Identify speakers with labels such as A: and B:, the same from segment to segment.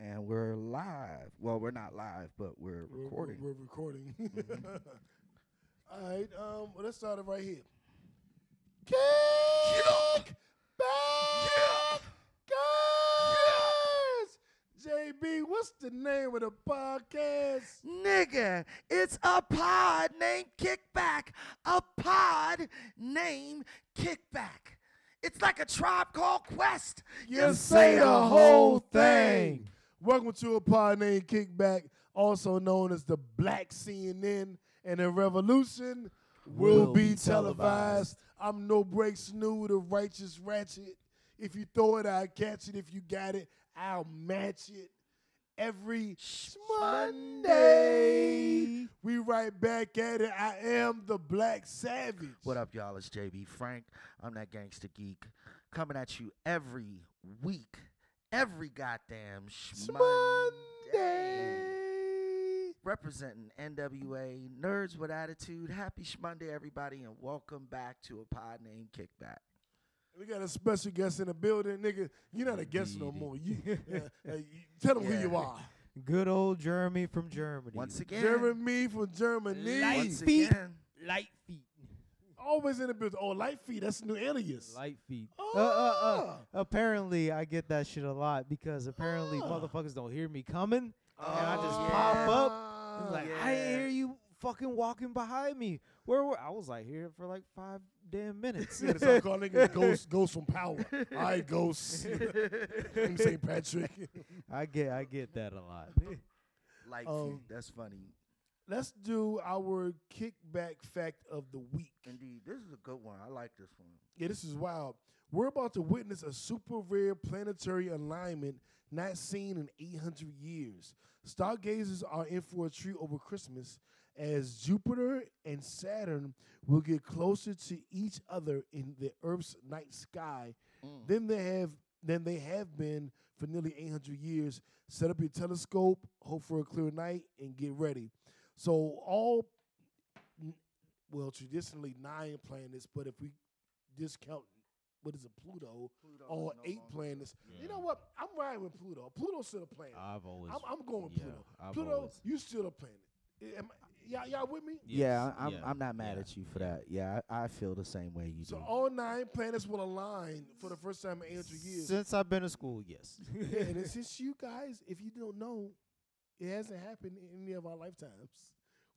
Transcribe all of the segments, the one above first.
A: and we're live. Well, we're not live, but we're
B: We're-
A: recording.
B: We're, recording.
A: Mhm.
B: All right. Um. Well, let's start it right here. Kick back, guys. JB, what's the name of the podcast?
A: Nigga, it's a pod named Kickback. A pod named Kickback. It's like a tribe called Quest.
B: You say the whole thing. Welcome to a pod named Kickback, also known as the Black CNN, and the revolution will,
C: Will
B: be
C: be
B: televised.
C: televised.
B: I'm no break snoo, the righteous ratchet. If you throw it, I'll catch it. If you got it, I'll match it. Every Monday, we right back at it. I am the Black Savage.
A: What up, y'all? It's JB Frank. I'm that gangster geek coming at you every week, every goddamn sh- Monday.
B: Monday.
A: Representing NWA Nerds with Attitude. Happy Monday, everybody, and welcome back to a pod named Kickback.
B: We got a special guest in the building, nigga. You're not a guest no more. You, uh, tell them who you are.
C: Good old Jeremy from Germany.
A: Once again,
B: Jeremy from Germany.
C: Light
A: once
C: feet.
A: again,
C: Light feet.
B: Always in the building. Oh, Light Feet. That's a new alias.
C: Light feet.
B: Oh.
C: Uh, uh, uh. Apparently, I get that shit a lot because apparently
B: Ah.
C: motherfuckers don't hear me coming.
A: Oh,
C: and I just
A: yeah.
C: pop up. And like,
A: yeah.
C: I didn't hear you fucking walking behind me. Where were I? was like here for like five damn minutes.
B: Yeah, that's what I'm calling nigga Ghost, Ghost from Power. All right, Ghost. I'm St. Patrick.
C: I get I get that a lot.
A: light
B: Um,
A: feet. That's funny.
B: Let's do our kickback fact of the week.
A: Indeed, this is a good one. I like this one.
B: Yeah, this is wild. We're about to witness a super rare planetary alignment not seen in 800 years. Stargazers are in for a treat over Christmas as Jupiter and Saturn will get closer to each other in the Earth's night sky mm. than they have than they have been for nearly 800 years. Set up your telescope, hope for a clear night, and get ready. So all well, traditionally nine planets, but if we discount what is it, Pluto, all
A: no
B: eight
A: longer-
B: planets. You know what? I'm riding with Pluto. Pluto's still a planet.
C: I've always
B: I'm, I'm going with
C: yeah,
B: Pluto.
C: I've
B: Pluto,
C: always-
B: you still a planet. Am I- y'all, y'all with me?
A: yeah, I'm.
C: yeah,
A: I'm not mad
C: yeah,
A: at you for that. Yeah, I, I feel the same way you
B: So
A: do.
B: So all nine planets will align for the first time in 800 years.
C: Since I've been to school, yes.
B: Yeah, and it's just you guys, if you don't know, it hasn't happened in any of our lifetimes.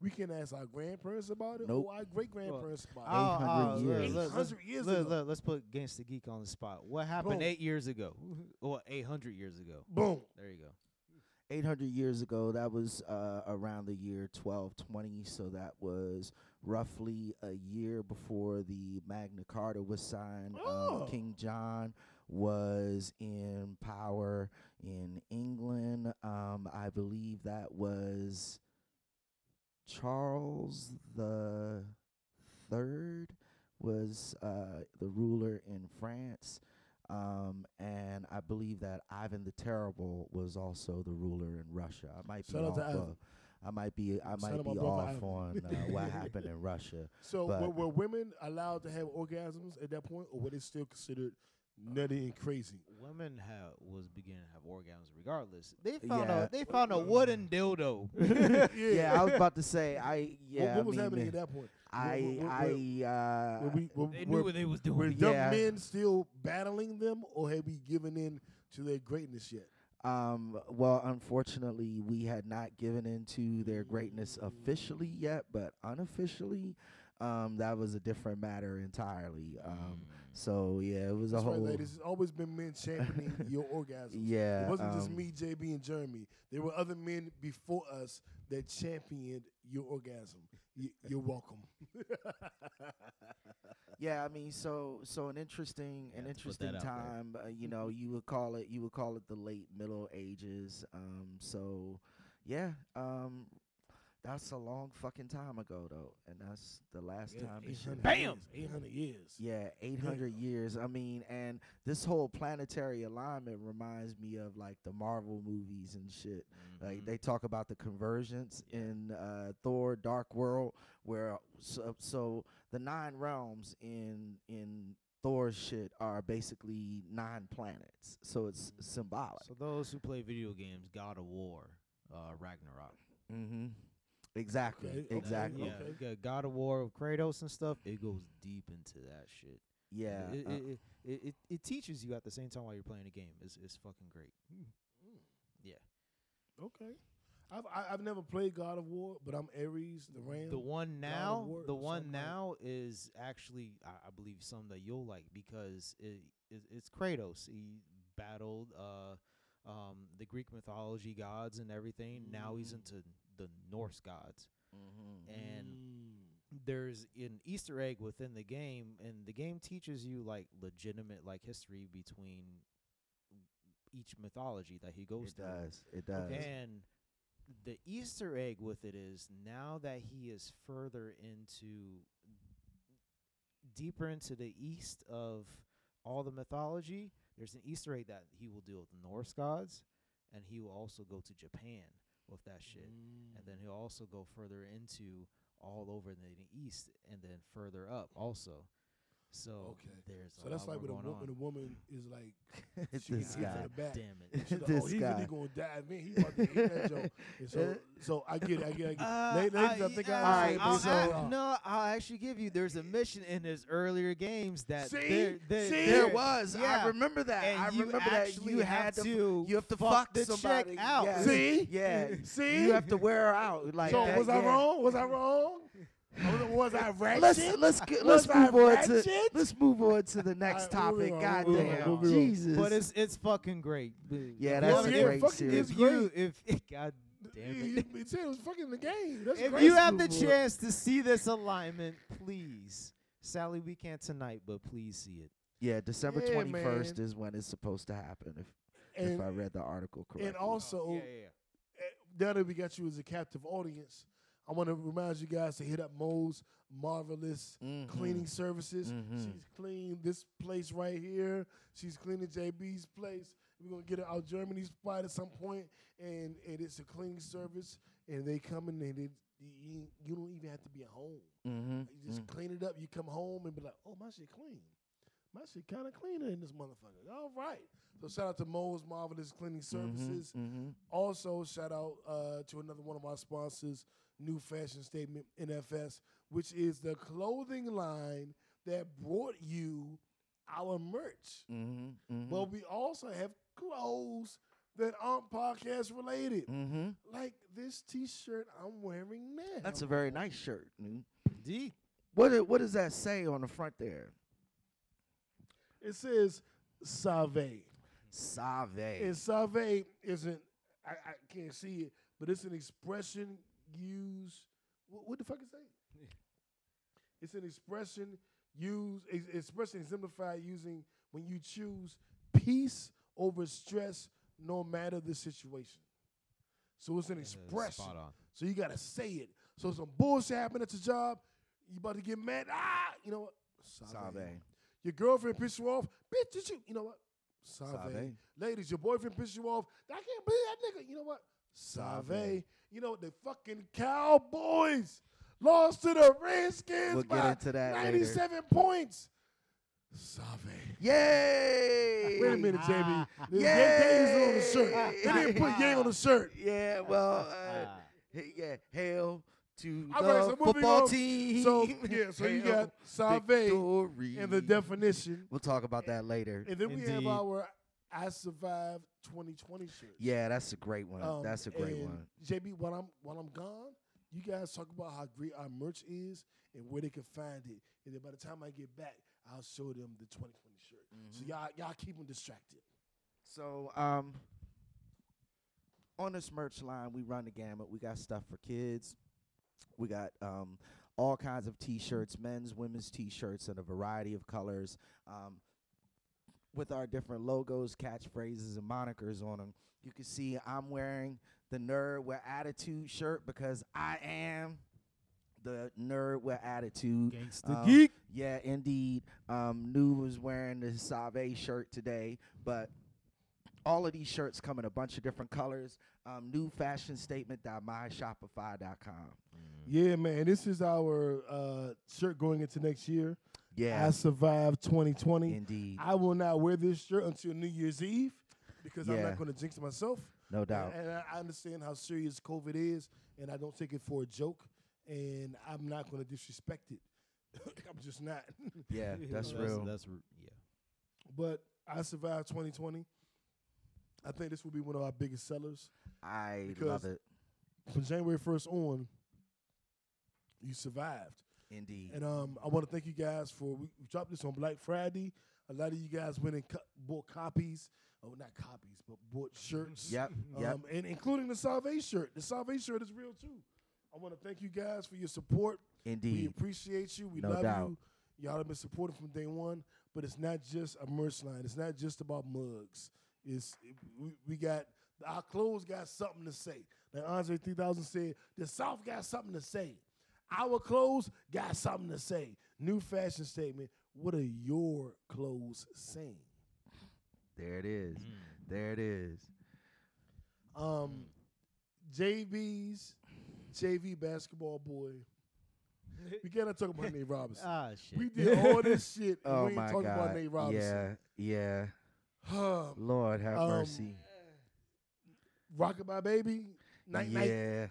B: We can ask our grandparents about it
A: Nope.
B: or our great grandparents about it.
C: Oh,
A: 800
C: oh,
A: years.
C: Look, let's,
B: 800 years
C: look,
B: ago.
C: look, let's put Gangsta Geek on the spot. What happened
B: Boom.
C: eight years ago? Or 800 years ago?
B: Boom.
C: There you go.
A: 800 years ago, that was uh, around the year 1220. So that was roughly a year before the Magna Carta was signed.
B: Oh.
A: Um, King John was in power in England. Um, I believe that was Charles the Third was uh, the ruler in France. Um, and I believe that Ivan the Terrible was also the ruler in Russia. I might be
B: Shout out
A: off. Uh, I might be. I
B: Shout
A: might be off on uh, what happened in Russia.
B: So were, were women allowed to have orgasms at that point, or were they still considered nutty and crazy?
C: Women have was beginning to have orgasms regardless. They found
A: Yeah.
C: a they found a wooden dildo.
A: Yeah, I was about to say. I yeah.
B: what, what was
A: I mean,
B: happening at that point?
A: I
B: Were- were- were-
A: I uh,
B: were we- were-
C: they
B: were-
C: knew what they was
B: Were
C: doing.
B: dumb
A: Yeah.
B: men still battling them, or had we given in to their greatness yet?
A: Um, well, unfortunately, we had not given in to their greatness officially yet, but unofficially, um, that was a different matter entirely. Um, so yeah, it was
B: That's
A: a
B: right,
A: whole.
B: ladies. It's always been men championing your orgasms.
A: Yeah,
B: It wasn't just
A: um,
B: me, JB, and Jeremy. There were other men before us that championed your orgasm. You, you're welcome.
A: Yeah, I mean, so so an interesting an
C: Yeah, to put that
A: interesting time. Uh, you know, you would call it you would call it the late Middle Ages. Um, so yeah, um, that's a long fucking time ago though, and that's the last time. this shit
B: 800
C: Bam!
B: 800 years.
A: Yeah, 800 years. I mean, and this whole planetary alignment reminds me of like the Marvel movies and shit. Like
C: Mhm.
A: they talk about the convergence in uh, Thor: Dark World, where so, so the nine realms in in Thor's shit are basically nine planets, so it's
C: Mhm.
A: symbolic.
C: So those who play video games, God of War, uh, Ragnarok.
A: mm-hmm. Exactly.
B: Okay, okay,
A: exactly.
C: Yeah,
B: okay.
C: God of War of Kratos and stuff. It goes deep into that shit.
A: Yeah.
C: it,
A: uh,
C: it, it, it, it, it teaches you at the same time while you're playing the game. It's it's fucking great. Yeah.
B: Okay. I've I, I've never played God of War, but I'm Ares, the Ram.
C: The one now,
B: War
C: the one now is actually, I, I believe, something that you'll like because it, it it's Kratos. He battled uh, um, the Greek mythology gods and everything. Now he's
B: Mm.
C: into the Norse gods.
A: mhm.
C: and
B: Mm.
C: there's an Easter egg within the game, and the game teaches you like legitimate like history between each mythology that he goes to.
A: It
C: through.
A: does. It does.
C: And the Easter egg with it is now that he is further into deeper into the east of all the mythology, there's an Easter egg that he will deal with the Norse gods, and he will also go to Japan with that shit and then mm. he'll also go further into all over the east and then further up also. So
B: Okay.
C: there's
B: So
C: a
B: that's
C: lot
B: like when a,
C: going
B: wo- when a woman is like, she
A: this
B: gets hit
A: guy.
B: from the back.
C: Damn
B: and
C: it.
B: she's like,
A: This
B: oh, he's
A: guy.
B: really gonna dive in. He's about to hit that joke. And so, so I get it. I get it. I get it.
C: Uh,
B: ladies, I, think I
C: uh,
B: understand.
C: I'll
B: so,
C: act-
B: uh,
C: no, I'll actually give you. There's a mission in his earlier games that
B: See?
C: there, there,
B: See?
A: There
C: there-
A: was.
C: yeah.
A: I remember that.
C: and
A: I
C: you
A: remember that you had to.
C: to
A: you have to
C: fuck
A: fuck
C: the
A: somebody.
C: chick out.
A: Yeah.
B: See?
A: Yeah.
B: See?
A: You have to wear her out. Like
B: so was I wrong? Was I wrong? Was, was I ratchet?
A: Let's let's get, let's
B: I
A: move on to
B: ratchet?
A: let's move on to the next
B: Alright, moving
A: topic.
B: on, moving
C: on,
A: Goddamn,
C: moving
B: on.
A: Jesus.
C: But it's it's fucking great.
A: Yeah,
C: If
A: that's
C: you-
A: a
B: yeah,
A: great
B: fucking
A: series.
C: If you if God damn it.
B: you said it was fucking the game. That's
C: If
B: great.
C: you have the
A: move on.
C: chance to see this alignment, please. Sally, we can't tonight, but please see it.
A: yeah, December
B: Yeah,
A: twenty first
B: man.
A: is when it's supposed to happen. If
B: and,
A: if I read the article correctly.
B: and also,
C: yeah, yeah,
B: eh, now that we got you as a captive audience, I want to remind you guys to hit up Mo's marvelous
A: Mhm.
B: cleaning services.
A: Mhm.
B: She's cleaned this place right here. She's cleaning JB's place. We're gonna get her out Germany spot at some point, and and it's a cleaning service. And they come in and it, you, you don't even have to be at home.
A: Mhm.
B: You just clean it up. You come home and be like, oh, my shit clean. My shit kind of cleaner in this motherfucker. All right. So shout out to Mo's Marvelous Cleaning Services.
A: Mhm.
B: Also, shout out uh, to another one of our sponsors, New Fashion Statement NFS, which is the clothing line that brought you our merch.
A: Mhm. Mhm.
B: But we also have clothes that aren't podcast related,
A: Mhm.
B: like this T-shirt I'm wearing now.
A: That's a very nice shirt.
C: Indeed.
A: What what does that say on the front there?
B: It says Save.
A: Save.
B: And Save isn't, I, I can't see it, but it's an expression used. What, what the fuck is that? It's an expression used, ex- expression exemplified using when you choose peace over stress, no matter the situation. So it's an expression. So you gotta say it. So some bullshit happened at your job, you about to get mad. Ah, you know what?
A: Save.
B: Your girlfriend pissed you off. Bitch, did you? You know what? Save.
A: Save.
B: Ladies, your boyfriend pissed you off. I can't believe that nigga. You know what? Save.
A: Save.
B: You know the fucking Cowboys lost to the Redskins
A: We'll get
B: by
A: into that later.
B: 97 points. Save.
A: Yay!
B: Wait a minute, JB. The
A: Yay!
B: On the shirt. They didn't put Yang on the shirt.
A: Yeah, well, uh,
C: Ah.
A: yeah, hail to
B: All
A: the
B: right, so
A: football
B: on.
A: team.
B: So yeah, so you got Save
A: victory.
B: and the definition.
A: We'll talk about that later.
B: And then we have our I Survived 2020 shirt.
A: Yeah, that's a great one.
B: Um,
A: that's a great
B: and
A: one.
B: JB, while I'm while I'm gone, you guys talk about how great our merch is and where they can find it. And then by the time I get back, I'll show them the 2020 shirt. So y'all y'all keep them distracted.
A: So, um, on this merch line, we run the gamut. We got stuff for kids. We got um, all kinds of T-shirts, men's, women's T-shirts, in a variety of colors, um, with our different logos, catchphrases, and monikers on them. You can see I'm wearing the Nerd with Attitude shirt because I am the Nerd with Attitude.
C: Gangsta
A: Um,
C: geek.
A: Yeah, indeed. Um, Nu was wearing the Save shirt today, but all of these shirts come in a bunch of different colors. Um, new fashion statement.myshopify.com.
B: Yeah, man. This is our uh, shirt going into next year.
A: Yeah.
B: I survived 2020.
A: Indeed.
B: I will not wear this shirt until New Year's Eve because I'm not going to jinx myself.
A: no doubt.
B: And, and I I understand how serious COVID is, and I don't take it for a joke, and I'm not going to disrespect it. I'm just not.
A: Yeah, that's
C: that's
A: real.
C: That's r- yeah.
B: but I survived 2020. I think this will be one of our biggest sellers.
A: I
B: because-
A: love it.
B: From January 1st on, you survived.
A: Indeed.
B: And um, I want to thank you guys for we, we dropped this on Black Friday. A lot of you guys went and co- bought copies. Oh, not copies, but bought shirts.
A: Yep. Yep.
B: Um, and including the Salvation shirt. The Salvation shirt is real too. I want to thank you guys for your support.
A: Indeed.
B: We appreciate you. We
A: No
B: love
A: doubt.
B: you. Y'all have been supporting from day one. But it's not just a merch line. It's not just about mugs. It's it, we, we got our clothes got something to say. Like Andre 3000 said, the South got something to say. Our clothes got something to say. New fashion statement. What are your clothes saying?
A: There it is.
B: Mm.
A: There it is.
B: Um, JV's JV basketball boy. We cannot talk about Nate Robinson.
C: ah shit.
B: We did all this shit and
A: Oh
B: we ain't
A: my
B: talking
A: God.
B: about Nate Robinson.
A: Yeah. Yeah.
B: Um,
A: Lord have
B: Um,
A: mercy.
B: Rocket My Baby. Night night.
A: yeah.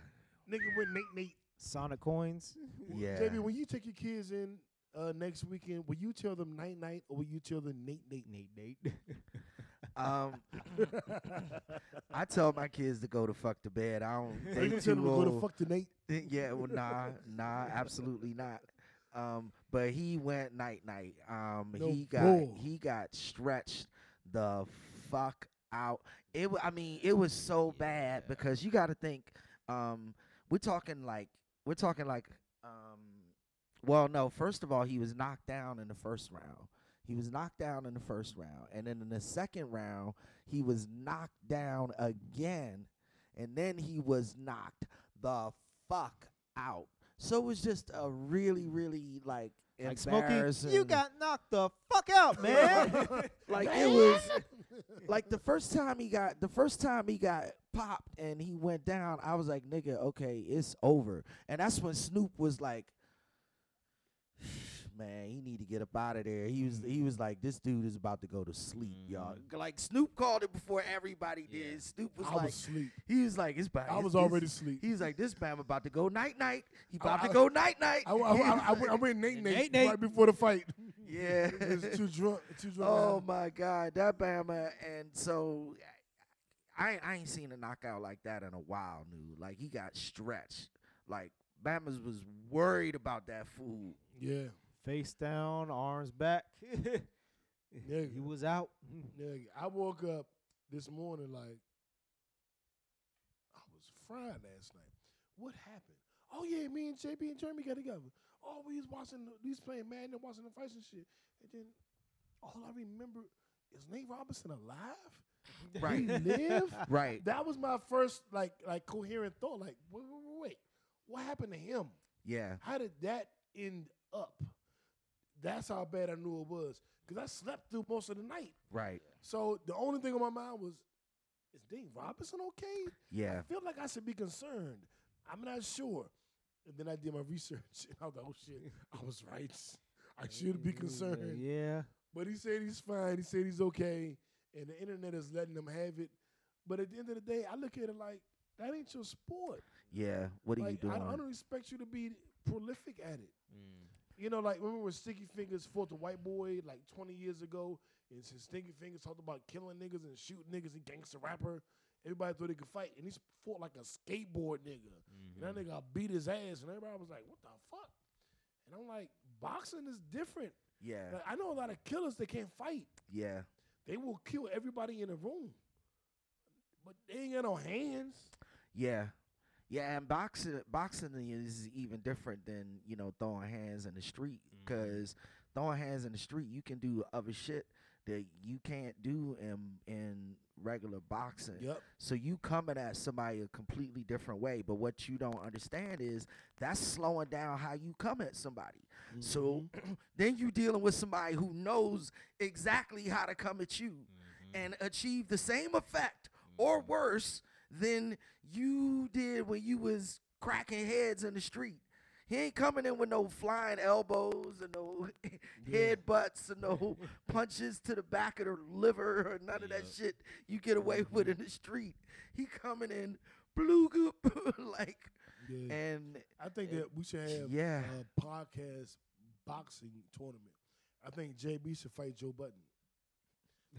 B: Nigga with Nate Nate.
C: Sonic coins.
A: Yeah.
B: JB, when you take your kids in uh, next weekend, will you tell them night night or will you tell them Nate Nate?
C: Nate Nate.
A: Um, I tell my kids to go to fuck to bed. I don't.
B: Or
A: They
B: you tell them to go to fuck the Nate?
A: yeah, well, nah, nah, absolutely not. Um, but he went night night. Um,
B: No
A: he got
B: bull.
A: he got stretched the fuck out. It, wa- I mean, it was so bad
C: Yeah.
A: because you got to think. Um, we're talking like we're talking like. Um, well, no. First of all, he was knocked down in the first round. He was knocked down in the first round, and then in the second round, he was knocked down again, and then he was knocked the fuck out. So it was just a really, really like
C: like Smokey, you got knocked the fuck out, man.
A: like it was like the first time he got the first time he got popped and he went down. I was like, nigga, okay, it's over. And that's when Snoop was like. Man, he need to get up out of there. He was mm-hmm. he was like, this dude is about to go to sleep, y'all. Mm-hmm. Like Snoop called it before everybody
C: Yeah.
A: did. Snoop was
B: I
A: like,
B: was asleep.
A: he was like, it's about.
B: I was
A: it's-
B: already asleep.
A: He was like, this man about to go night night. He about
B: I-
A: to go night night.
B: I, I, I, I, went, I went Nate Nate. right before the fight.
A: yeah.
B: Was too drunk. Too drunk.
A: oh my God, that Bama, and so I I ain't seen a knockout like that in a while, dude. Like he got stretched. Like Bama's was worried about that food.
B: yeah.
C: Face down, arms back.
B: Yeah.
C: he was out.
B: Nigga, I woke up this morning like I was fried last night. What happened? Oh yeah, me and JB and Jeremy got together. Oh, we was watching, the, we was playing Madden and watching the fights and shit. And then all I remember is Nate Robinson alive.
A: Right.
B: He live.
A: Right.
B: That was my first like like coherent thought. Like wait, wait, wait, wait. what happened to him?
A: Yeah.
B: How did that end up? That's how bad I knew it was. Cause I slept through most of the night.
A: Right.
B: So the only thing on my mind was, is Nate Robinson okay?
A: Yeah.
B: I feel like I should be concerned. I'm not sure. And then I did my research and I was like, oh shit, I was right. I should be concerned.
C: Yeah.
B: But he said he's fine. He said he's okay. And the internet is letting him have it. But at the end of the day, I look at it like, that ain't your sport.
A: Yeah. What are you doing?
B: I, don't- I don't expect you to be prolific at it.
C: Mm.
B: You know, like remember when Sticky Fingers fought the white boy like 20 years ago, and since Sticky Fingers talked about killing niggas and shooting niggas and gangster rapper, everybody thought he could fight, and he fought like a skateboard nigga. And that mm-hmm. nigga beat his ass, and everybody was like, "What the fuck?" And I'm like, boxing is different.
A: yeah.
B: Like, I know a lot of killers that can't fight.
A: Yeah.
B: They will kill everybody in the room, but they ain't got no hands.
A: Yeah. Yeah, and boxing boxing is even different than, you know, throwing hands in the street
C: Mhm.
A: cuz throwing hands in the street, you can do other shit that you can't do in in regular boxing.
B: Yep.
A: So you coming at somebody a completely different way, but what you don't understand is that's slowing down how you come at somebody. So
B: Mm-hmm.
A: then you dealing with somebody who knows exactly how to come at you and achieve the same effect or worse than you did when you was cracking heads in the street. He ain't coming in with no flying elbows and no
B: Yeah.
A: headbutts and no punches to the back of the liver or none of that shit you get away mm-hmm. with in the street. He coming in blue goop like
B: Yeah.
A: and
B: I think eh, that we should have
A: yeah.
B: a podcast boxing tournament. I think JB should fight Joe Budden.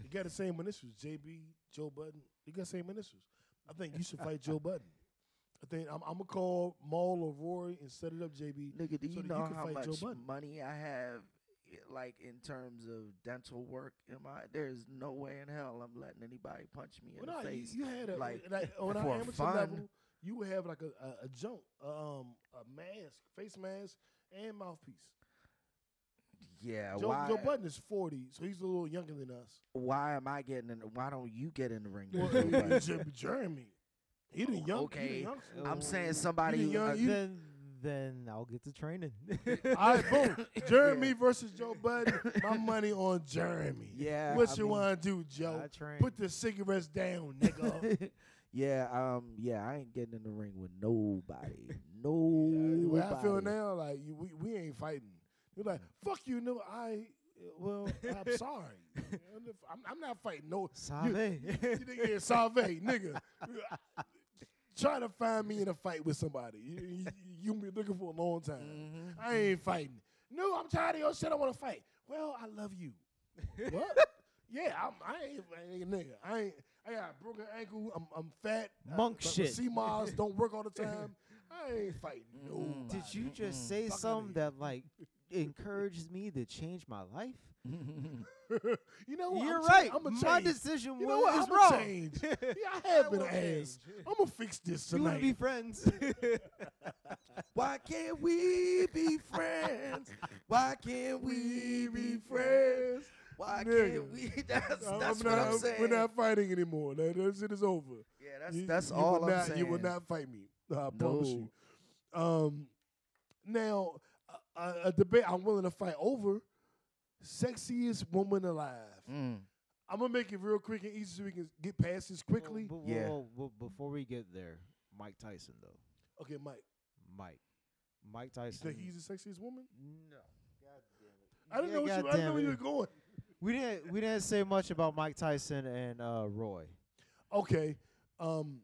B: You got the same initials, JB, Joe Budden. You got the same initials. I think you should fight Joe Budden. I think I'm, I'm gonna call Mal or Rory and set it up, JB.
A: Nigga, do
B: so
A: you
B: that you
A: know how much money I have, like in terms of dental work? Am I? There's no way in hell I'm letting anybody punch me in
B: Well,
A: the
B: no,
A: face.
B: you had a
A: like,
B: on
A: for
B: amateur
A: fun.
B: level, you would have like a, a, a jump, um, a mask, face mask, and mouthpiece.
A: Yeah,
B: Joe,
A: why?
B: Joe Budden is 40, so he's a little younger than us.
A: Why am I getting in? Why don't you get in the ring?
B: Well,
A: with Joe Budden?
B: Jer- Jeremy, he the young, he the
A: Okay. I'm saying somebody.
B: you
A: who-
B: young-
A: uh,
B: you-
C: then then I'll get to training.
B: All right, boom. Jeremy versus Joe Budden. My money on Jeremy.
A: Yeah,
B: What
A: I
B: you want to do, Joe?
C: I train.
B: Put the cigarettes down, nigga.
A: yeah, um, yeah, I ain't getting in the ring with nobody.
B: Yeah,
A: Nobody.
B: the way I feel now, like we, we ain't fighting. You're like, fuck you, no. I well, I'm sorry. I'm, I'm not fighting no.
C: Save.
B: You nigga, yeah, Salve, nigga. Try to find me in a fight with somebody. You, you, you been looking for a long time.
A: Mhm.
B: I ain't fighting. No, I'm tired of your shit. I want to fight. Well, I love you. what? Yeah, I'm, I ain't I ain't nigga. I ain't. I got a broken ankle. I'm, I'm fat.
C: Monk
B: I,
C: shit.
B: Sea Mars don't work all the time. I ain't fighting. No.
A: Mm-mm.
C: Did you just
A: Mm-mm.
C: say something that like encourages me to change my life?
B: you know what?
C: You're
B: I'm
C: right.
B: I'm
C: my
B: change.
C: decision
B: You
C: was
B: know what?
C: is
B: I'm
C: wrong.
B: change. Yeah, I have
C: I
B: been an ass. I'm gonna fix this tonight.
C: You to be friends?
A: Why can't we be friends? Why can't we be friends? Why
B: Nigga.
A: can't we? That's, that's
B: I'm
A: what
B: not,
A: I'm saying.
B: We're not fighting anymore. That, that shit is over.
A: yeah, that's
B: You-
A: that's
B: you
A: all I'm
B: not,
A: saying.
B: You will not fight me. I promise you. Um, now a, a, a debate I'm willing to fight over. Sexiest woman alive.
A: Mm.
B: I'm gonna make it real quick and easy so we can get past this quickly.
C: Well,
A: Yeah.
C: well, well, before we get there, Mike Tyson though.
B: Okay, Mike.
C: Mike. Mike
B: You
C: Tyson.
B: think he's the sexiest woman?
C: no. God damn it.
B: I didn't
C: Yeah,
B: know. What you, I didn't know where you
C: it.
B: were going.
C: We didn't we didn't say much about Mike Tyson and uh, Roy.
B: Okay. Um.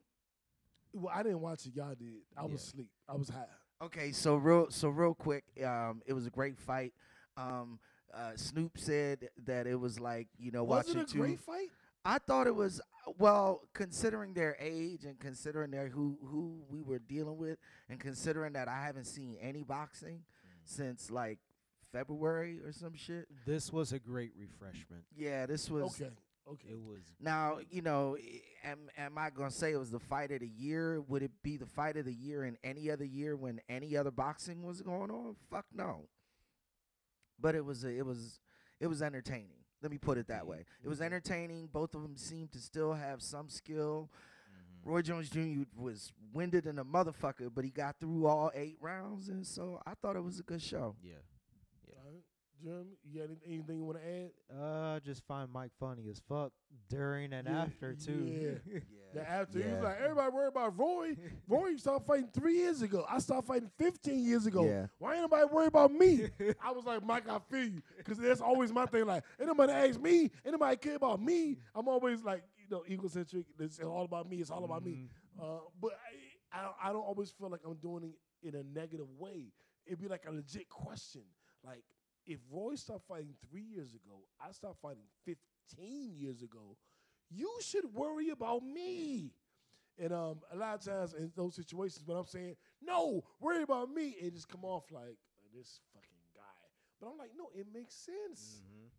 B: Well, I didn't watch it. Y'all did. I was asleep. I was high.
A: Okay, so real so real quick, um, it was a great fight. Um, uh, Snoop said that it was like you know
B: Was
A: watching
B: it a
A: two.
B: great fight?
A: I thought it was well, considering their age and considering their who who we were dealing with, and considering that I haven't seen any boxing since like February or some shit.
C: This was a great refreshment.
A: Yeah, this was.
B: Okay. Okay.
C: It was
A: Now you know, am am I gonna say it was the fight of the year? Would it be the fight of the year in any other year when any other boxing was going on? Fuck no. But it was a, it was it was entertaining. Let me put it that way. It was entertaining. Both of them seemed to still have some skill.
C: Mm-hmm.
A: Roy Jones Jr. was winded in a motherfucker, but he got through all eight rounds, and so I thought it was a good show.
C: yeah.
B: All right. Jeremy, you got anything you want to add?
C: Uh, I just find Mike funny as fuck during and
B: Yeah,
C: after too.
B: Yeah, The after he was like, everybody worried about Roy. Roy started fighting three years ago. I started fighting 15 years ago.
A: Yeah.
B: Why ain't nobody worried about me? I was like, Mike, I feel you. Because that's always my thing. Like, anybody nobody ask me. anybody care about me. I'm always like, you know, egocentric. It's all about me. It's all about me.
C: Mhm.
B: Uh, but I, I, I don't always feel like I'm doing it in a negative way. It'd be like a legit question. Like, if Roy stopped fighting three years ago, I stopped fighting 15 years ago, you should worry about me. And um, a lot of times in those situations, when I'm saying, no, worry about me, it just come off like "Uh, this fucking guy. But I'm like, no, it makes sense.
C: Mhm.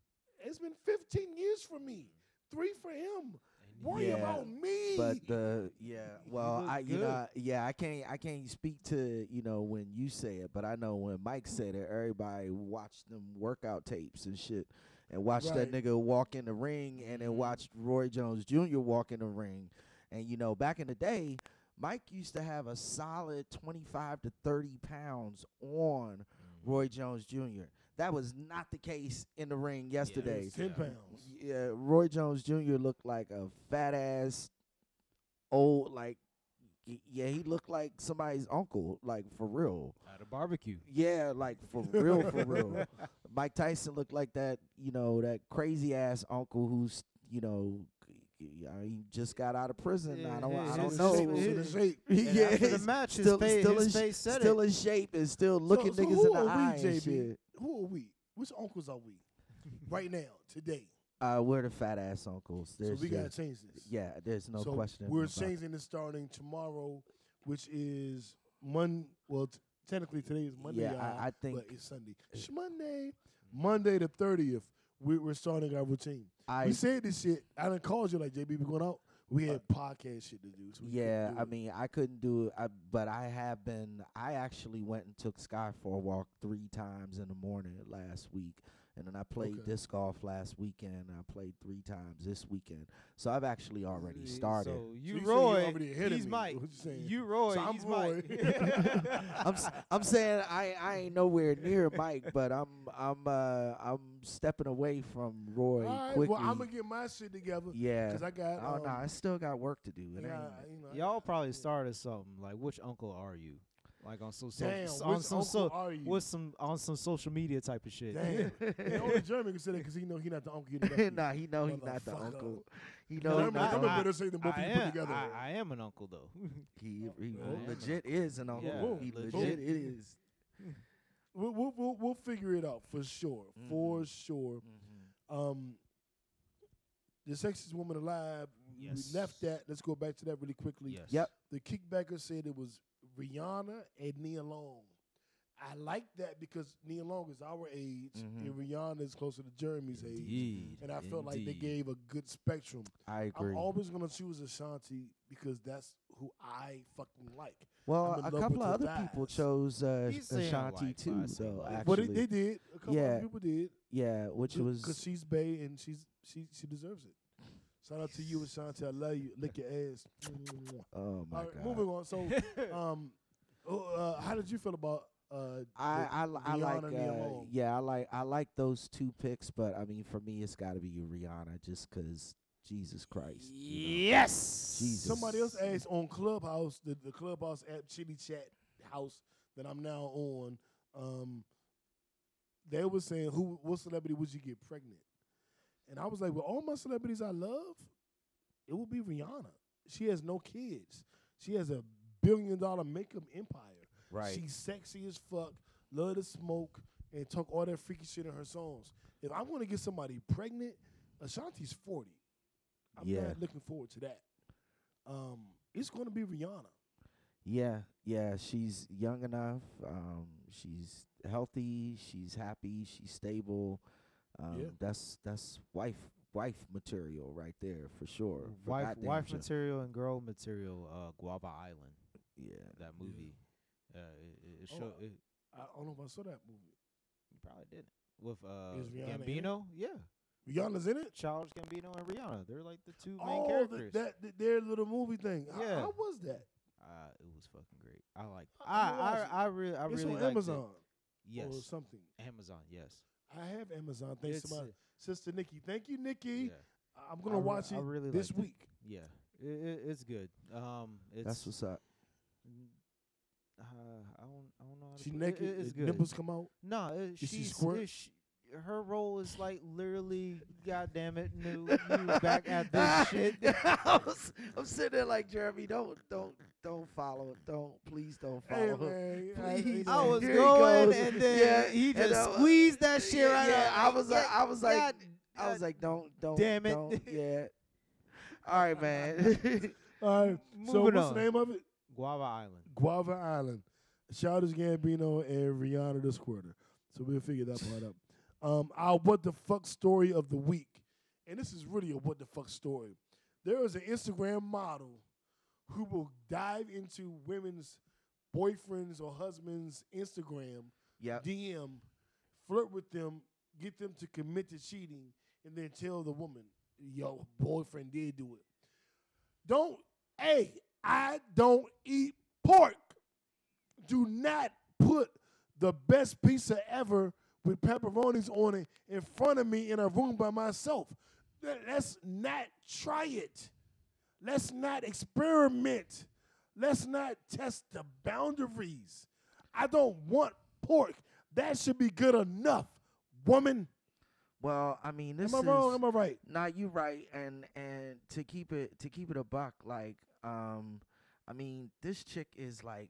B: It's been 15 years for me, three for him. Worry
A: Yeah,
B: about me.
A: But the yeah, well, I you
C: good.
A: know yeah, I can't I can't speak to you know when you say it, but I know when Mike said it, everybody watched them workout tapes and shit, and watched that nigga walk in the ring, and then
C: Mhm.
A: watched Roy Jones Jr. walk in the ring, and you know back in the day, Mike used to have a solid twenty five to thirty pounds on
C: Mhm.
A: Roy Jones Jr. That was not the case in the ring yesterday.
B: It's 10 pounds.
A: Yeah, Roy Jones Jr. looked like a fat ass, old like yeah, he looked like somebody's uncle, like for real.
C: At a barbecue.
A: Yeah, like for real, for real. Mike Tyson looked like that, you know, that crazy ass uncle who's, you know, he just got out of prison. I don't, I don't know.
B: Shape, it's in shape.
A: Yeah,
C: after the match,
A: still,
C: face-
A: still in,
C: face said
A: still in shape and still looking
B: so
A: niggas in the
B: are we,
A: eye and shit.
B: Who are we? Which uncles are we? right now, today.
A: Uh, we're the fat ass uncles. There's
B: so we gotta change this.
A: Yeah, there's no
B: so
A: question.
B: We're changing this starting tomorrow, which is Mon. Well, t- technically today is Monday.
A: Yeah, I, I think
B: but it's Sunday. Sh- Monday, Monday the thirtieth. We, we're starting our routine.
A: I
B: we said this shit. I done called you like JB. We going out. We had uh, podcast shit to do. So
A: Yeah,
B: do
A: I mean, I couldn't do it, I, but I have been. I actually went and took Sky for a walk three times in the morning last week, and then I played
B: Okay.
A: disc golf last weekend. I played three times this weekend, so I've actually already started.
C: So you,
B: you saying you
C: Roy,
B: already ahead of
C: he's
B: me,
C: Mike.
B: what you saying?
C: You Roy,
B: So I'm
C: he's
B: Roy.
C: Mike.
A: I'm s- I'm saying I I ain't nowhere near Mike, but I'm I'm uh I'm stepping away from Roy
B: All right,
A: quickly.
B: well, I'm gonna get my shit together
A: yeah.
B: because I got.
A: Oh
B: um,
A: no, I still got work to do. It
B: yeah, you know,
C: Y'all probably started something like, which uncle are you? Like on some, so,
B: Damn,
C: s- on some,
B: uncle
C: so, with some on some social media type of shit.
B: Damn. And only German can say that because he know he not the uncle. The
A: nah, he know he not the
B: Motherfucker.
A: uncle. He know he
B: I'm,
A: not
B: I'm
A: the
B: better say than both
C: I
B: of put
C: am,
B: together.
C: I, I am an uncle though.
A: He, he
C: I
A: legit is an uncle.
C: Yeah,
A: he
C: legit.
A: legit is.
B: we'll, we'll, we'll, we'll figure it out for sure. For sure. Um, the sexiest woman alive.
C: Yes.
B: We left that. Let's go back to that really quickly.
C: Yes.
A: Yep.
B: The kickbacker said it was Rihanna and Nia Long. I like that because Nia Long is our age
A: Mhm.
B: and Rihanna is closer to Jeremy's age. And I felt like they gave a good spectrum.
A: I agree.
B: I'm always gonna choose Ashanti because that's who I fucking like.
A: well, a couple of
B: her
A: other people chose uh, Ashanti
C: like,
A: too,
C: I say
A: though.
C: like.
A: Actually,
B: But it, they did. A couple
A: Yeah.
B: of people did.
A: yeah, which was
B: because she's Bay and she's she she deserves it. Shout out to you, Ashanti. I love you. Lick your ass.
A: oh my
B: All right,
A: god.
B: moving on. So, um, oh, uh, how did you feel about uh?
A: I
B: the
A: I, I like
B: Rihanna, Nia
A: uh, yeah I like I like those two picks, but I mean for me it's got to be Rihanna just 'cause Jesus Christ. you know.
C: Yes.
A: Jesus.
B: Somebody else asked on Clubhouse, the, the Clubhouse app, Chitty Chat House that I'm now on. Um, they were saying, "Who, what celebrity would you get pregnant?" And I was like, "Well, all my celebrities I love, it would be Rihanna. She has no kids. She has a billion dollar makeup empire.
A: Right.
B: She's sexy as fuck, love to smoke, and talk all that freaky shit in her songs. If I'm gonna get somebody pregnant, Ashanti's 40. I'm
A: Yeah.
B: not looking forward to that. Um, it's gonna be Rihanna.
A: Yeah, yeah, she's young enough. Um, she's healthy. She's happy. She's stable. Um,
B: Yeah.
A: That's that's wife wife material right there for sure. for
C: wife
A: goddamn
C: wife
A: sure.
C: material and girl material. Uh, Guava Island.
A: Yeah,
C: That movie. Uh, it, it, it
B: Oh,
C: show, it,
B: I don't know if I saw that movie.
C: you probably didn't. With uh
B: Is Rihanna in it?
C: Gambino, yeah,
B: Rihanna's in it.
C: Childish Gambino and Rihanna. They're like the two main
B: Oh, the,
C: characters.
B: that th- their little movie thing. How-
C: Yeah.
B: how was that?
C: uh, it was fucking great. I like.
B: I- I'm
C: I
B: watch.
C: I, I really I
B: it's
C: really
B: on
C: liked
B: Amazon
C: It. Yes,
B: or something.
C: Amazon. Yes.
B: I have Amazon. Thanks
C: It's,
B: to my sister Nikki. Thank you, Nikki.
C: Yeah.
B: I'm gonna
C: I re-
B: watch
C: I
B: it
C: really
B: this
C: liked it.
B: week.
C: Yeah, it, it, it's good. Um, it's
A: that's what's up.
C: uh, I don't I don't know. How to
B: She
C: put-
B: naked.
C: It, it's good.
B: Nipples come out.
C: No, it,
B: Is she
C: she's
B: squirt?
C: it, sh her role is like literally, goddamn it, new, new back at this shit.
A: I was, I'm sitting there like Jeremy. Don't don't don't follow. Don't please don't follow.
B: Hey
A: him.
B: man,
A: Please.
C: I was
A: Here
C: going, and then
A: Yeah,
C: he
A: and,
C: just
A: uh,
C: squeezed that shit
A: yeah,
C: right
A: yeah,
C: out.
A: I was like, I was like,
C: God-
A: I was like, don't don't
C: damn it.
A: don't, yeah. All right, man.
B: All right. so
C: Moving
B: what's
C: on.
B: the name of it?
C: Guava Island.
B: Guava Island. Childish Gambino and Rihanna the Squirter. So we'll figure that part out. Um, our what the fuck story of the week, and this is really a what the fuck story. There is an Instagram model who will dive into women's boyfriends or husbands' Instagram
A: yep.
B: DM, flirt with them, get them to commit to cheating, and then tell the woman, your boyfriend did do it. Don't, hey, I don't eat pork. Do not put the best pizza ever with pepperonis on it in front of me in a room by myself. Let- Let's not try it. Let's not experiment. Let's not test the boundaries. I don't want pork. That should be good enough, woman.
A: Well, I mean, this
B: Am I
A: is
B: wrong? Am I right?
A: Nah, you right, and and to keep it to keep it a buck, like, um, I mean, this chick is like,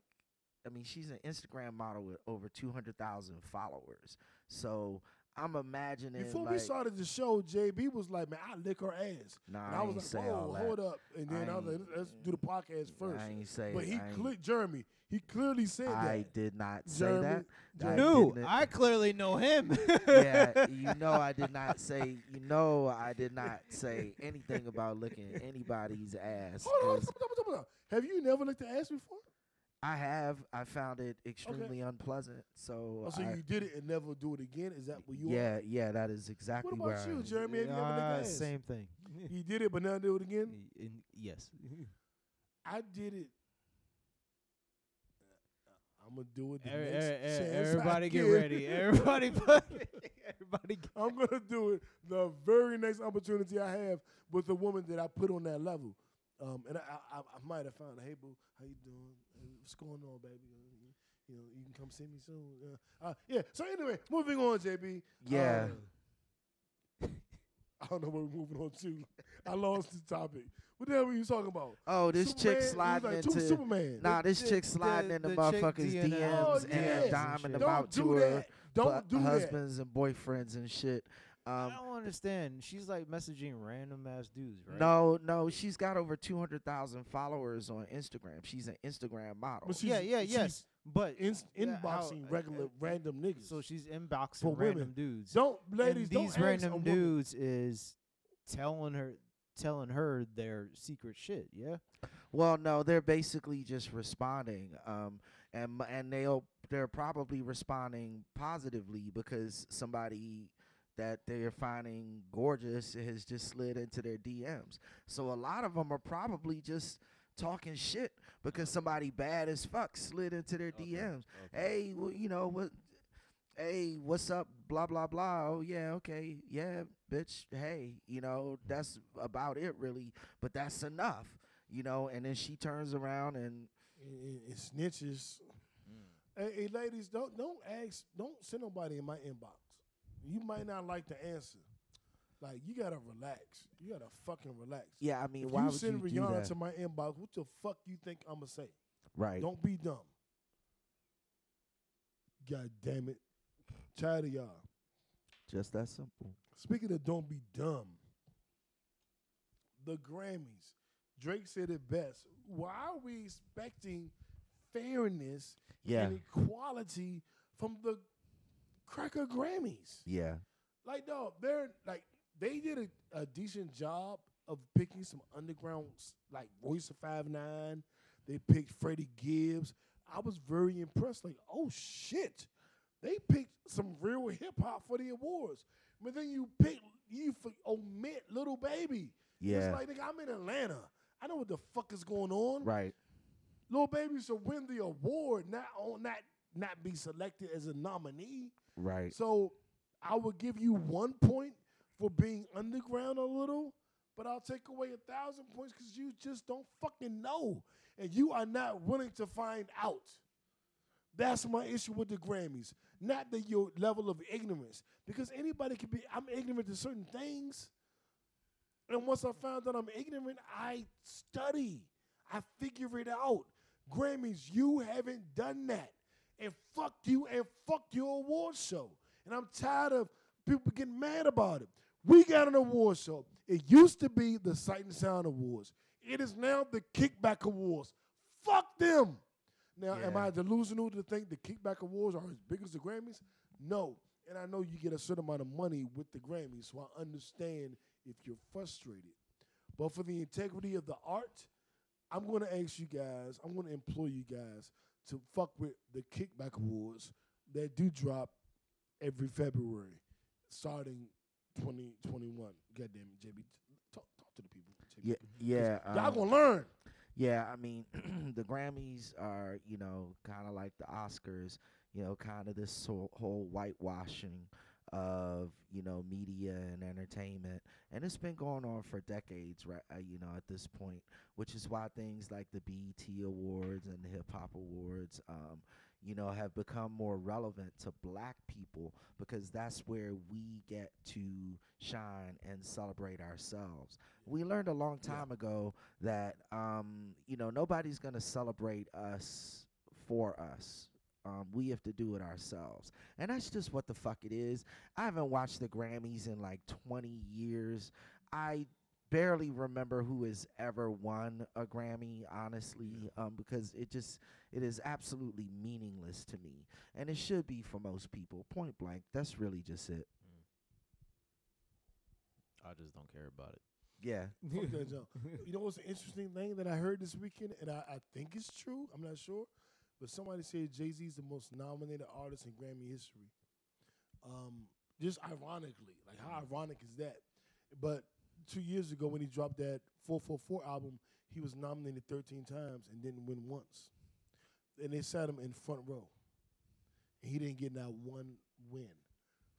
A: I mean, she's an Instagram model with over two hundred thousand followers. So I'm imagining
B: Before
A: like,
B: we started the show, JB was like, "Man, I lick her ass."
A: nah,
B: and
A: I,
B: I
A: ain't
B: was like, oh,
A: all
B: "Whoa,
A: that.
B: hold up!" And then I,
A: I
B: was like, "Let's do the podcast first.
A: I ain't say.
B: But he
A: I,
B: Jeremy. He clearly said
A: I
B: that.
A: did not say
B: Jeremy-
A: that. I
B: Jeremy-
C: No,
A: didn't-
C: I clearly know him.
A: yeah, you know I did not say. You know I did not say anything about licking anybody's ass.
B: Hold on, hold on,
A: 'cause
B: hold on, hold on. Have you never licked the ass before?
A: I have. I found it extremely unpleasant. So,
B: Oh, so
A: I,
B: you did it and never do it again? Is that what you?
A: yeah, yeah, that is exactly
B: What about
A: I
B: you,
A: am.
B: Jeremy? Have you never licked the ass?
C: same thing.
B: You did it, but never do it again.
C: Y- in- yes.
B: I did it. I'm gonna do it. The
C: Every-
B: next
C: every- every-
B: chance I
C: everybody get
B: get.
C: ready. Everybody, everybody. Get
B: I'm gonna do it the very next opportunity I have with the woman that I put on that level. Um, and I, I, I might have found, hey boo, how you doing? Hey, What's going on, baby? Uh, You know, you can come see me soon. Uh, uh, yeah. So anyway, moving on, JB.
A: Yeah.
B: Uh, I don't know what we're moving on to. I lost the topic. What the hell were you talking about?
A: Oh, this
B: Superman?
A: chick sliding
B: like,
A: into.
B: Superman.
A: Nah, this
C: the-
A: chick sliding
C: the-
A: into
C: the chick
A: motherfuckers'
C: DMing
A: DMs
B: Oh,
A: and
B: yes.
A: then diming
C: Don't
A: them
B: Don't
A: out
B: do
A: to her.
B: Don't
A: bu-
B: do that.
A: husbands and boyfriends and shit.
C: I
A: Um,
C: don't understand. She's like messaging random ass dudes, right?
A: no, no, she's got over two hundred thousand followers on Instagram. She's an Instagram model.
B: But
C: Yeah, yeah,
B: she's
C: yes. But
B: In,
C: Yeah, how-
B: inboxing
C: uh,
B: regular
C: uh,
B: random niggas.
C: so she's inboxing
B: For
C: random
B: women.
C: dudes.
B: don't ladies
C: and
B: don't
C: these
B: ask a
C: random
B: woman-
C: dudes is telling her telling her their secret shit. Yeah.
A: Well, no, they're basically just responding, um, and and they'll they're probably responding positively because somebody that they're finding gorgeous has just slid into their DMs. So a lot of them are probably just talking shit because somebody bad as fuck slid into their DMs. Hey, well, you know what? Hey, what's up? Blah blah blah. Oh yeah, okay, yeah, bitch. Hey, you know that's about it really, but that's enough, you know. And then she turns around and
B: and, and- and snitches. Mm. Hey, hey, ladies, don't don't ask, don't send nobody in my inbox. You might not like the answer. Like you gotta relax. You gotta fucking relax.
A: yeah, I mean,
B: if
A: why
B: you
A: would
B: send
A: you do
B: Rihanna
A: that?
B: to my inbox, what the fuck you think I'ma say?
A: right.
B: Don't be dumb. God damn it. Tired of y'all.
A: Just that simple.
B: Speaking of don't be dumb, the Grammys. Drake said it best. Why are we expecting fairness
A: Yeah.
B: and equality from the cracker Grammys?
A: Yeah.
B: Like, no, they're like they did a, a decent job of picking some underground like Royce da Five Nine. They picked Freddie Gibbs. I was very impressed. Like, oh shit, they picked some real hip hop for the awards. But then you pick you f- omit Lil Baby.
A: Yeah.
B: It's like nigga, I'm in Atlanta. I know what the fuck is going on.
A: Right.
B: Lil Baby should win the award, not on not not be selected as a nominee.
A: Right.
B: So I would give you one point for being underground a little, but I'll take away a thousand points because you just don't fucking know. And you are not willing to find out. That's my issue with the Grammys. Not that your level of ignorance. Because anybody can be, I'm ignorant to certain things. And once I found that I'm ignorant, I study. I figure it out. Grammys, you haven't done that. And fuck you and fuck your award show. And I'm tired of people getting mad about it. We got an award show. It used to be the Sight and Sound Awards. It is now the Kickback Awards. Fuck them. Now, am I delusional to think the Kickback Awards are as big as the Grammys? No. And I know you get a certain amount of money with the Grammys, so I understand if you're frustrated. But for the integrity of the art, I'm going to ask you guys, I'm going to implore you guys to fuck with the Kickback Awards that do drop every February, starting 2021. God damn it, JB. Talk, talk to the people. JB.
A: Yeah. Yeah.
B: Y'all
A: um,
B: going to learn.
A: Yeah, I mean, the Grammys are, you know, kind of like the Oscars, you know, kind of this whole whitewashing of you know media and entertainment, and it's been going on for decades, right? Uh, you know, at this point, which is why things like the BET Awards and the Hip Hop Awards, um, you know, have become more relevant to Black people because that's where we get to shine and celebrate ourselves. We learned a long
B: Yeah.
A: time ago that um, you know nobody's gonna celebrate us for us. Um, we have to do it ourselves. And that's just what the fuck it is. I haven't watched the Grammys in like 20 years. I barely remember who has ever won a Grammy, honestly, um, because it just it is absolutely meaningless to me, and it should be for most people. Point blank. That's really just it.
C: I just don't care about it.
A: Yeah.
B: Fuck that junk. You know what's an interesting thing that I heard this weekend, and I, I think it's true. I'm not sure, but somebody said Jay Z is the most nominated artist in Grammy history. Um, just ironically, like how ironic is that? But two years ago, when he dropped that 444 album, he was nominated 13 times and didn't win once. And they sat him in front row, and he didn't get not one win.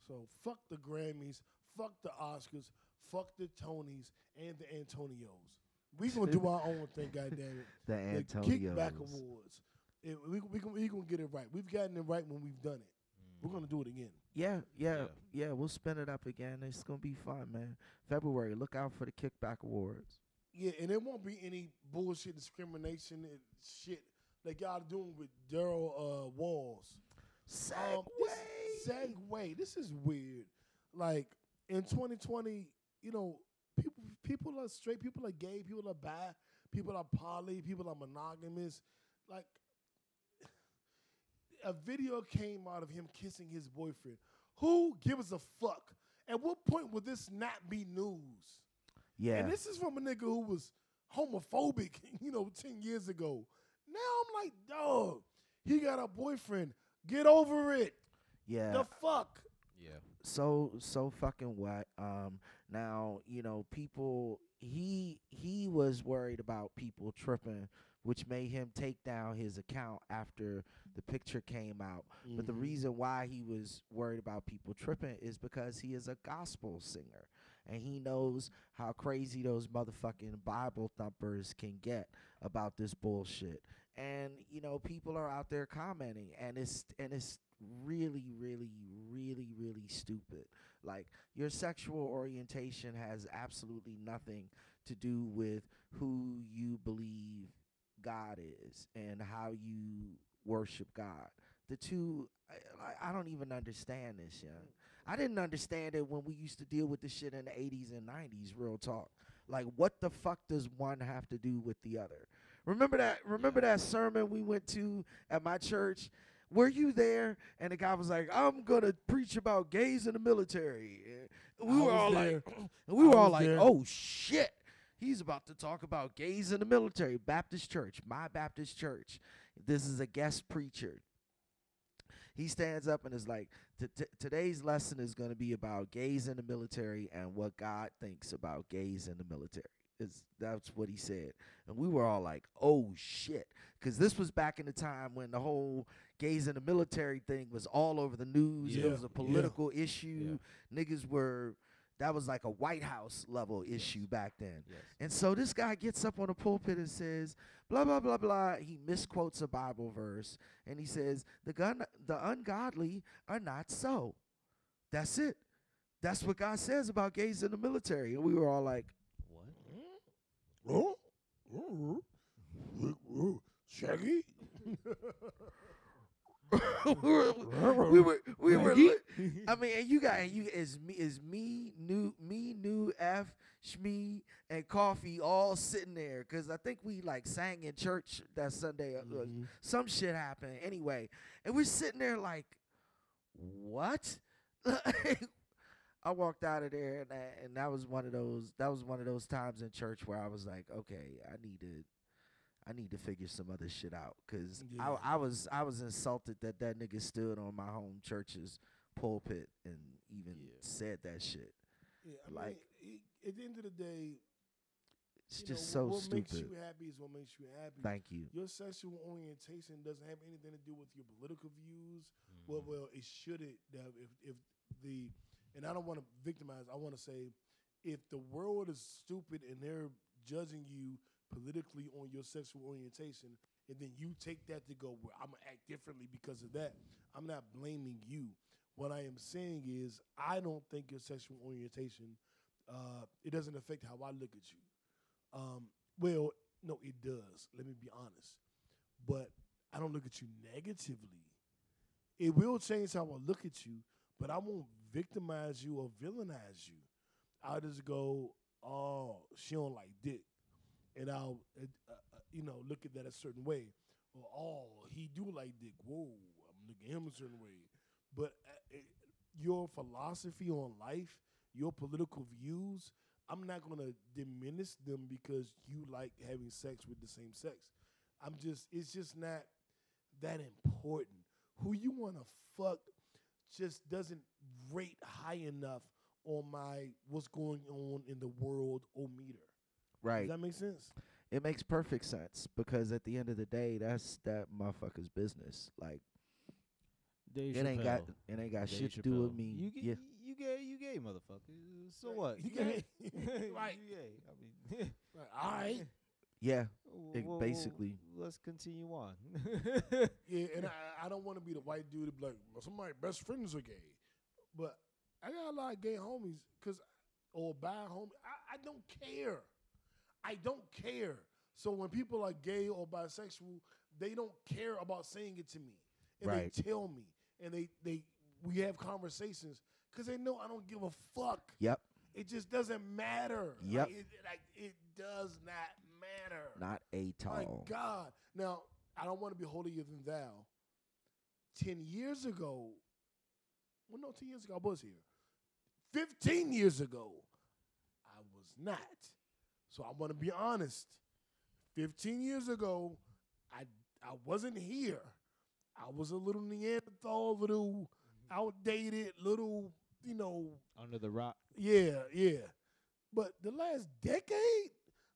B: So fuck the Grammys, fuck the Oscars, fuck the Tonys and the Antonios. We gonna do our own thing, goddamn it.
A: The
B: The. Kickback Awards. It- we we gonna we gonna get it right. We've gotten it right when we've done it. We're gonna do it again.
A: Yeah, yeah,
C: Yeah.
A: yeah, We'll spin it up again. It's gonna be fun, man. February. Look out for the Kickback Awards.
B: Yeah, and there won't be any bullshit discrimination and shit like y'all doing with Darrel uh, Walls.
A: Segway.
B: Um, this segue. This is weird. Like in 2020, you know, people people are straight, people are gay, people are bi, people are poly, people are monogamous. Like a video came out of him kissing his boyfriend. Who gives a fuck? At what point would this not be news?
A: yeah.
B: And this is from a nigga who was homophobic, you know, 10 years ago. Now I'm like, dog, he got a boyfriend. Get over it.
A: yeah.
B: The fuck?
C: Yeah.
A: so so fucking what um now you know people he he was worried about people tripping which made him take down his account after the picture came out. But the
B: Mhm.
A: reason why he was worried about people tripping is because he is a gospel singer and he knows how crazy those motherfucking bible thumpers can get about this bullshit. And you know people are out there commenting and it's and it's really really really really stupid. Like your sexual orientation has absolutely nothing to do with who you believe God is and how you worship God. The two, I, I- don't even understand this, young. I didn't understand it when we used to deal with this shit in the 80s and 90s, real talk. Like, what the fuck does one have to do with the other? Remember that? Remember that sermon we went to at my church? Were you there? And the guy was like, "I'm gonna preach about gays in the military." And we
B: I
A: were all
B: there.
A: like, we were all
B: was
A: like,
B: there.
A: "Oh shit!" He's about to talk about gays in the military. Baptist church, my Baptist church. This is a guest preacher. He stands up and is like, "T- t- "Today's lesson is going to be about gays in the military and what God thinks about gays in the military." Is that's what he said, and we were all like, "Oh shit!" Because this was back in the time when the whole gays in the military thing was all over the news.
B: Yeah,
A: It was a
B: yeah.
A: political issue. Niggas were that was like a White House level issue back then.
C: Yes.
A: And so this guy gets up on the pulpit and says, blah, blah, blah, blah. He misquotes a Bible verse and he says, the, gun, the ungodly are not so. That's it. That's what God says about gays in the military. And we were all like,
C: What?
B: Shaggy?
A: we were, we were, we were li- I mean, and you got and you is me is me new me new F Shmee and Coffee all sitting there because I think we like sang in church that Sunday. uh, uh,
B: Mhm.
A: some shit happened anyway, and we're sitting there like, what? I walked out of there and that, and that was one of those that was one of those times in church where I was like, okay, I need to. I need to figure some other shit out because
B: Yeah.
A: I, I was I was insulted that that nigga stood on my home church's pulpit and even
C: Yeah.
A: said that shit.
B: Yeah, I
A: Like-
B: mean, i- at the end of the day,
A: It's just
B: know,
A: so
B: what makes
A: stupid.
B: you happy is what makes you happy.
A: Thank you.
B: Your sexual orientation doesn't have anything to do with your political views.
C: Mm-hmm.
B: Well, well, it shouldn't. Now, if if the and I don't want to victimize. I want to say, if the world is stupid and they're judging you politically on your sexual orientation, and then you take that to go, well, I'm gonna act differently because of that. I'm not blaming you. What I am saying is, I don't think your sexual orientation uh, it doesn't affect how I look at you. Um, well, no, it does. Let me be honest, but I don't look at you negatively. It will change how I look at you, but I won't victimize you or villainize you. I'll just go, oh, she don't like dick, and I'll, uh, uh, you know, look at that a certain way. Or oh, he do like dick. Whoa, I'm looking at him a certain way. But uh, it, your philosophy on life, your political views, I'm not gonna diminish them because you like having sex with the same sex. I'm just, it's just not that important. Who you want to fuck just doesn't rate high enough on my what's going on in the world o meter.
A: Right.
B: Does that make sense?
A: it makes perfect sense because at the end of the day, that's that motherfucker's business. Like
C: Dave
A: it ain't got it ain't got
C: Dave
A: shit to do with me.
C: You get,
A: yeah,
C: you gay, you gay, motherfucker. So
B: Right.
C: what?
B: You
C: You
B: gay.
C: gay,
B: Right.
C: You gay. I mean,
B: Like, all right.
A: yeah,
C: well,
A: It
C: well,
A: basically-
C: Let's continue on.
B: Yeah, and I, I don't want to be the white dude to be like, well, some of my best friends are gay. But I got a lot of gay homies because, or bi homies. I, I don't care. I don't care. So when people are gay or bisexual, they don't care about saying it to me. And
A: Right.
B: they tell me. And they, they we have conversations because they know I don't give a fuck.
A: yep,
B: It just doesn't matter.
A: Yep.
B: Like, it, like, it does not matter.
A: not a
B: My. God. Now, I don't want to be holier than thou. Ten years ago, well, no, ten years ago I was here. Fifteen years ago, I was not. So I want to be honest. Fifteen years ago, I I wasn't here. I was a little Neanderthal, little outdated, little you know,
C: Under the rock.
B: yeah, yeah. But the last decade,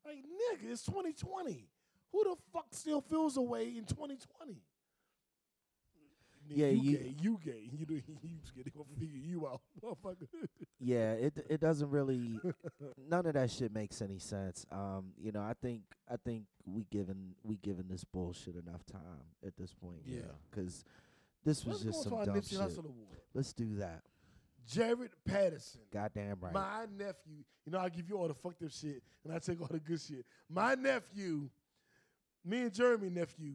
B: like nigga, it's 2020. Who the fuck still feels away in 2020?
A: Yeah,
B: you,
A: you-
B: gay, you gay. You do you scared they gonna figure you out, motherfucker.
A: Yeah, it it doesn't really. none of that shit makes any sense. Um, you know, I think I think we given we given this bullshit enough time at this point.
B: Yeah.
A: because this was
B: Let's
A: just some dumb shit. Let's do that.
B: Jaret Patterson.
A: Goddamn right.
B: My nephew, you know, I give you all the fucked up shit and I take all the good shit. My nephew, me and Jeremy nephew,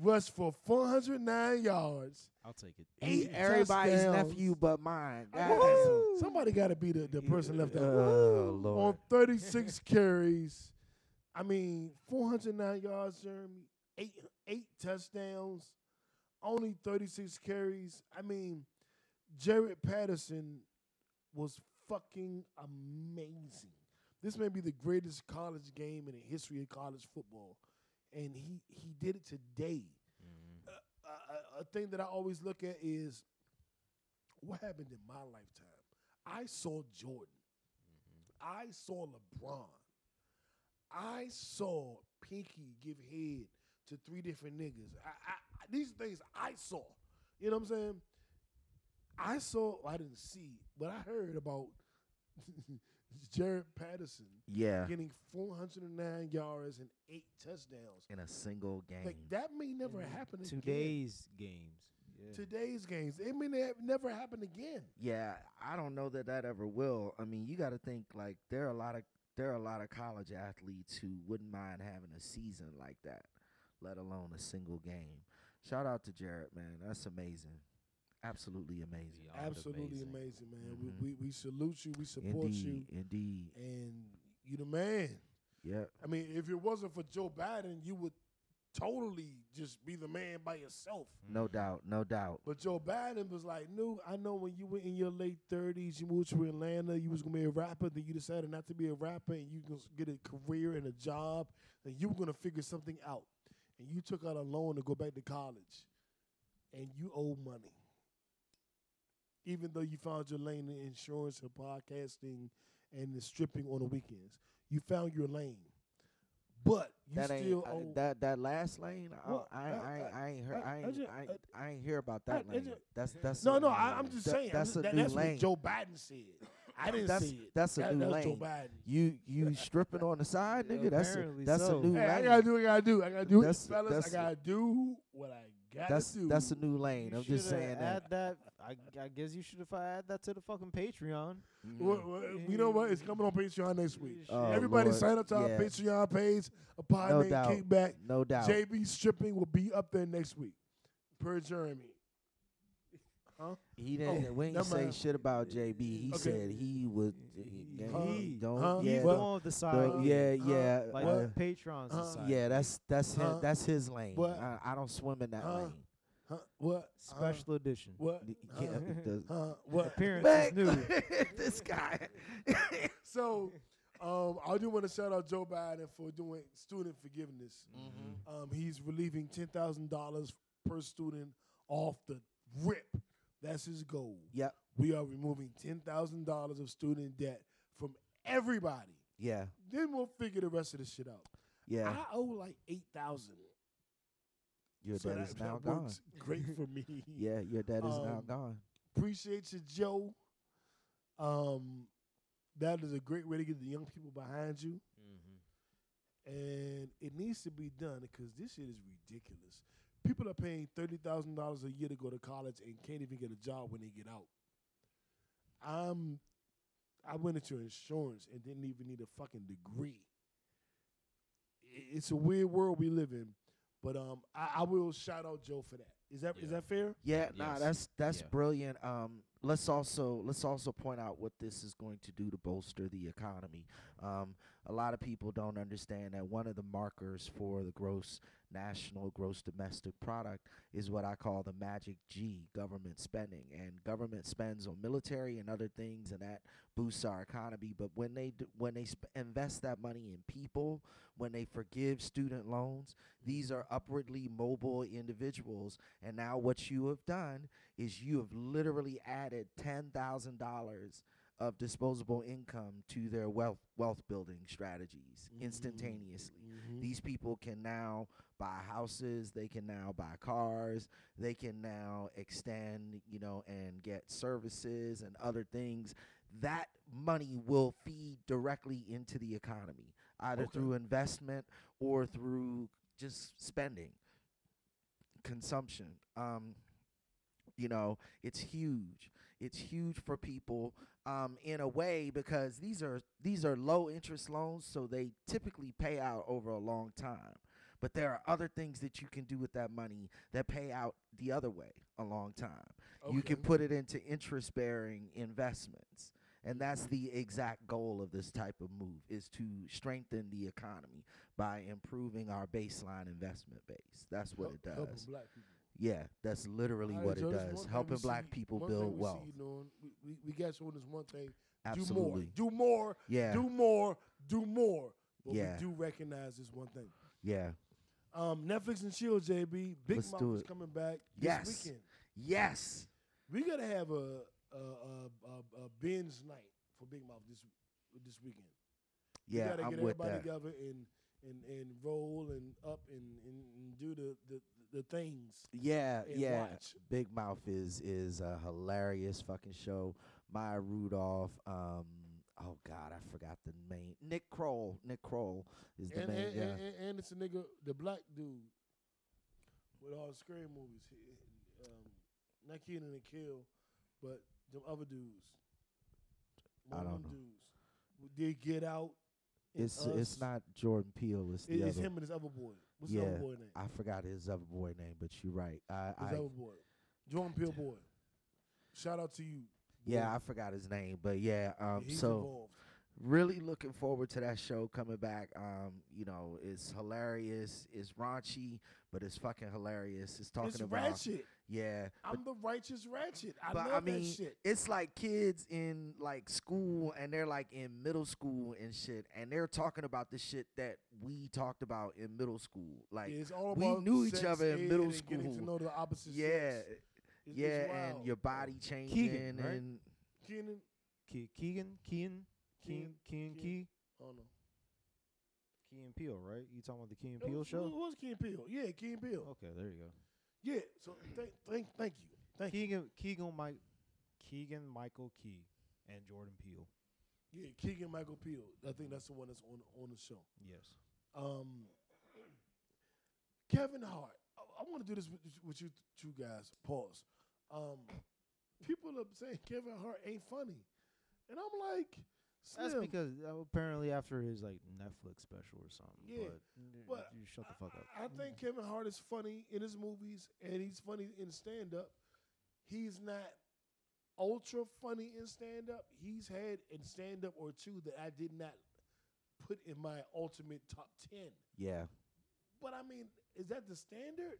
B: rushed for 409 yards.
C: I'll take it.
B: Eight
A: He everybody's
B: touchdowns.
A: nephew but mine.
B: I Somebody got to be the, the person left out.
A: Oh
B: on 36 carries. I mean, 409 yards, Jeremy, eight eight touchdowns, only 36 carries. I mean, Jaret Patterson was fucking amazing. This may be the greatest college game in the history of college football, and he he did it today.
C: Mhm.
B: A- a, a thing that I always look at is what happened in my lifetime. I saw Jordan. I saw LeBron. I saw Pinky give head to three different niggas. I, I, I- these things I saw. You know what I'm saying? I saw. I didn't see, but I heard about Jaret Patterson
A: Yeah,
B: getting 409 yards and eight touchdowns.
A: in a single game.
B: Like that may never
C: In
B: happen again.
C: Today's games. Yeah.
B: Today's games, it may ne- never happen again.
A: Yeah, I don't know that that ever will. I mean, you got to think like there are a lot of there are a lot of college athletes who wouldn't mind having a season like that, let alone a single game. Shout out to Jaret, man. That's amazing. Absolutely amazing.
C: Beyond
B: Absolutely
C: amazing.
B: amazing, man.
A: Mhm.
B: We, we we salute you. We support
A: Indeed,
B: you,
A: indeed.
B: and you the man.
A: Yeah,
B: I mean, if it wasn't for Joe Biden, you would totally just be the man by yourself.
A: no doubt, no doubt.
B: But Joe Biden was like, "No, I know when you were in your late thirties, you moved to Atlanta, you was gonna be a rapper. Then you decided not to be a rapper, and you gonna get a career and a job, and you were gonna figure something out. And you took out a loan to go back to college, and you owe money. Even though you found your lane in insurance and podcasting and the stripping on the weekends, you found your lane. but you
A: that ain't
B: still
A: I-
B: owe.
A: that that last lane. I,
B: Well,
A: I, I, ain't- I ain't heard.
B: I-
A: I,
B: I
A: ain't,
B: ju-
A: I, ain't,
B: I-
A: I ain't hear about that
B: I
A: lane.
B: ju-
A: That's that's
B: no,
A: a
B: no, I, I'm just
A: That-
B: saying.
A: That's a
B: that-
A: new
B: that's
A: lane.
B: what Joe Biden said. I didn't
A: That's-
B: say it.
A: that's a
B: That-
A: new
B: that's Joe
A: lane.
B: Biden.
A: You you stripping on the side,
C: Yeah,
A: nigga. That's a,
C: apparently
A: that's
C: so.
A: a new
B: Hey, I gotta do what I gotta do. I gotta do
A: That's-
B: it, fellas. I
A: that's-
B: gotta do what I gotta
A: That's
B: do.
A: that's a new lane. I'm just
C: shoulda
A: saying
C: add
A: that.
C: that. I, I guess you should have add that to the fucking Patreon.
A: Mhm.
B: What- what- you know what? It's coming on Patreon next week.
A: Oh.
B: Everybody
A: Lord.
B: sign up to our
A: Yeah.
B: Patreon page. A pod
A: No doubt.
B: Kickback.
A: No doubt.
B: JB stripping will be up there next week. Per Jeremy. Huh?
A: He didn't.
B: Oh,
A: we ain't
B: never
A: say
B: mind.
A: shit about JB. He
B: Okay.
A: said he would.
C: He-
A: don't.
B: huh?
A: yeah,
C: He's
B: What?
C: the one with the
A: yeah, yeah.
C: Like
A: uh,
C: the
B: Huh?
C: side.
A: yeah, that's that's.
B: Huh?
A: That's his lane.
B: What?
A: I, I don't swim in that
B: Huh?
A: lane.
B: Huh? What?
C: special edition.
B: Huh? What?
A: Y-
B: Huh?
A: Yeah, the-
B: Huh? What?
C: Appearance
A: Man,
C: is new.
A: this guy.
B: So, um, I do want to shout out Joe Biden for doing student forgiveness.
A: Mhm.
B: Um, he's relieving ten thousand dollars per student off the rip. That's his goal.
A: Yep.
B: We are removing ten thousand dollars of student debt from everybody.
A: Yeah.
B: Then we'll figure the rest of the shit out.
A: Yeah.
B: I owe like eight thousand.
A: Your
B: so
A: dad
B: that,
A: is now
B: that
A: gone.
B: works great for me.
A: Yeah, your dad is now
B: Um,
A: gone.
B: Appreciate you, Joe. Um, that is a great way to get the young people behind you.
C: Mm-hmm.
B: and it needs to be done because this shit is ridiculous. People are paying thirty thousand dollars a year to go to college and can't even get a job when they get out. I'm, I went into insurance and didn't even need a fucking degree. It's a weird world we live in, but um, I, I will shout out Joe for that. Is that is
C: Yeah.
B: that fair?
A: Yeah, nah, that's that's
C: Yeah.
A: brilliant. Um, let's also let's also point out what this is going to do to bolster the economy. Um, a lot of people don't understand that one of the markers for the gross national gross domestic product is what I call the magic G, government spending. And government spends on military and other things, and that boosts our economy. But when they when they sp- invest that money in people, when they forgive student loans, these are upwardly mobile individuals. And now what you have done is you have literally added ten thousand dollars of disposable income to their wealth wealth building strategies instantaneously. These people can now buy houses, they can now buy cars, they can now extend, you know, and get services and other things. That money will feed directly into the economy, either
B: Okay.
A: through investment or through just spending, consumption. Um, you know, it's huge. It's huge for people um, in a way because these are these are low interest loans, so they typically pay out over a long time. But there are other things that you can do with that money that pay out the other way a long time. Okay. You can put it into interest bearing investments. And that's the exact goal of this type of move is to strengthen the economy by improving our baseline investment base. That's what
B: Help-
A: it does. Yeah, that's literally
B: All right,
A: what it does. Helping black
B: see-
A: people build
B: we see
A: wealth.
B: you doing, we, we, we you on this one thing.
A: Absolutely.
B: Do more. Do more.
A: Yeah.
B: Do more. Do more. But
A: Yeah.
B: we do recognize this one thing.
A: Yeah.
B: Um, Netflix and chill, JB. Big
A: Let's
B: Mouth is coming back this
A: Yes.
B: weekend.
A: Yes.
B: We gotta have a a, a, a, a binge night for Big Mouth this this weekend.
A: Yeah,
B: we gotta
A: I'm
B: get
A: with
B: everybody
A: that.
B: together and and and roll and up and and, do the, the the things.
A: Yeah, yeah.
B: watch.
A: Big Mouth is is a hilarious fucking show. Maya Rudolph. Um. Oh God, I forgot the main. Nick Kroll. Nick Kroll is the
B: And,
A: main.
B: and,
A: yeah.
B: and, and, it's a nigga, the black dude with all the scary movies. He, um, not Kenan and Kel, but them other dudes.
A: I
B: One of
A: don't
B: them
A: know.
B: dudes. Did Get Out.
A: It's
B: Us.
A: it's not Jordan Peele. It's the
B: It- it's
A: other.
B: him and his other boy. What's
A: Yeah,
B: his other boy name?
A: I forgot his other boy name, but you're right. I,
B: His
A: I
B: other boy. Jordan Peele boy. Shout out to you.
A: yeah,
B: boy.
A: I forgot his name, but yeah. Um.
B: He's
A: so.
B: involved.
A: really looking forward to that show coming back. Um, you know, it's hilarious, it's raunchy, but it's fucking hilarious. It's talking
B: It's
A: about
B: ratchet.
A: Yeah.
B: I'm the righteous ratchet. I
A: but
B: love
A: I mean,
B: that shit.
A: it's like kids in like school and they're like in middle school and shit, and they're talking about the shit that we talked about in middle school. Like,
B: Yeah, it's all
A: we
B: about
A: knew each other in middle
B: and Getting to
A: school.
B: know the opposite
A: yeah,
B: sex. It's- it's
A: yeah, and your body changing
C: right?
A: and
B: Keenan.
C: Ke- Keegan, Keegan, Keen,
B: Keen-
C: Keen,
B: Keen.
C: Key.
B: Oh no.
C: Key and Peele, right? You talking about the Key and
B: It
C: Peele show?
B: It was Key and Peele. Yeah, Key and Peele.
C: Okay, there you go.
B: Yeah. So thank, thank, thank you, thank you.
C: Keegan, Keegan, Mike, Keegan, Michael Key, and Jordan Peele.
B: Yeah, Keegan Michael Peele. I think that's the one that's on on the show.
C: Yes.
B: Um, Kevin Hart. I, I want to do this with, with you two guys. Pause. Um, people are saying Kevin Hart ain't funny, and I'm like,
C: That's because uh, apparently after his like Netflix special or something.
B: Yeah,
C: but,
B: but
C: you shut the fuck up.
B: I, I think Kevin Hart is funny in his movies, and he's funny in stand up. He's not ultra funny in stand up. He's had in stand up or two that I did not put in my ultimate top ten.
A: Yeah.
B: But I mean, is that the standard?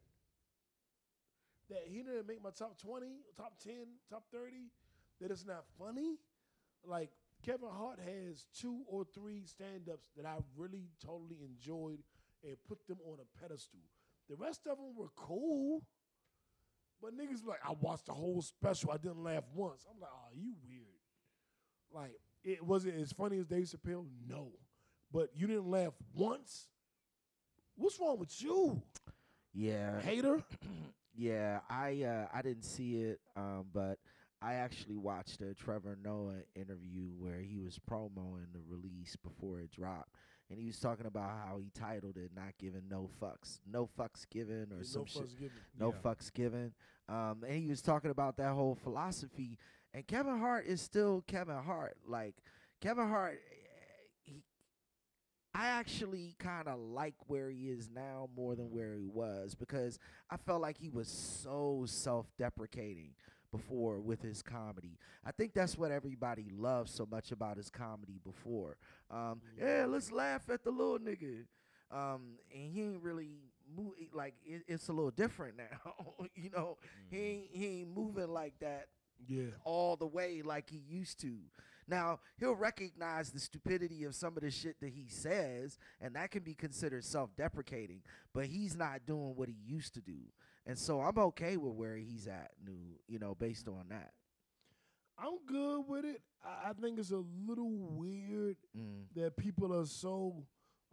B: That he didn't make my top twenty, top ten, top thirty? That it's not funny? Like Kevin Hart has two or three stand-ups that I really totally enjoyed and put them on a pedestal. The rest of them were cool. But niggas like, I watched the whole special. I didn't laugh once. I'm like, oh, you weird. Like, it was it as funny as Dave Chappelle? No. But you didn't laugh once? What's wrong with you?
A: Yeah.
B: Hater?
A: Yeah, I uh, I didn't see it, um, but I actually watched a Trevor Noah interview where he was promoting the release before it dropped, and he was talking about how he titled it "Not Giving No Fucks," no fucks given, or
B: There's
A: some
B: no
A: shit,
B: given.
A: no
C: Yeah.
A: fucks given. Um, and he was talking about that whole philosophy. And Kevin Hart is still Kevin Hart. Like Kevin Hart, eh, he, I actually kind of like where he is now more than where he was because I felt like he was so self-deprecating before with his comedy. I think that's what everybody loved so much about his comedy before. Um, yeah, let's laugh at the little nigga. Um, and he ain't really move like it, it's a little different now. you know, he ain't, he ain't moving like that
B: Yeah.
A: all the way like he used to. Now, he'll recognize the stupidity of some of the shit that he says, and that can be considered self deprecating, but he's not doing what he used to do. And so I'm okay with where he's at, new, you know, based on that.
B: I'm good with it. I, I think it's a little weird
A: Mm.
B: that people are so,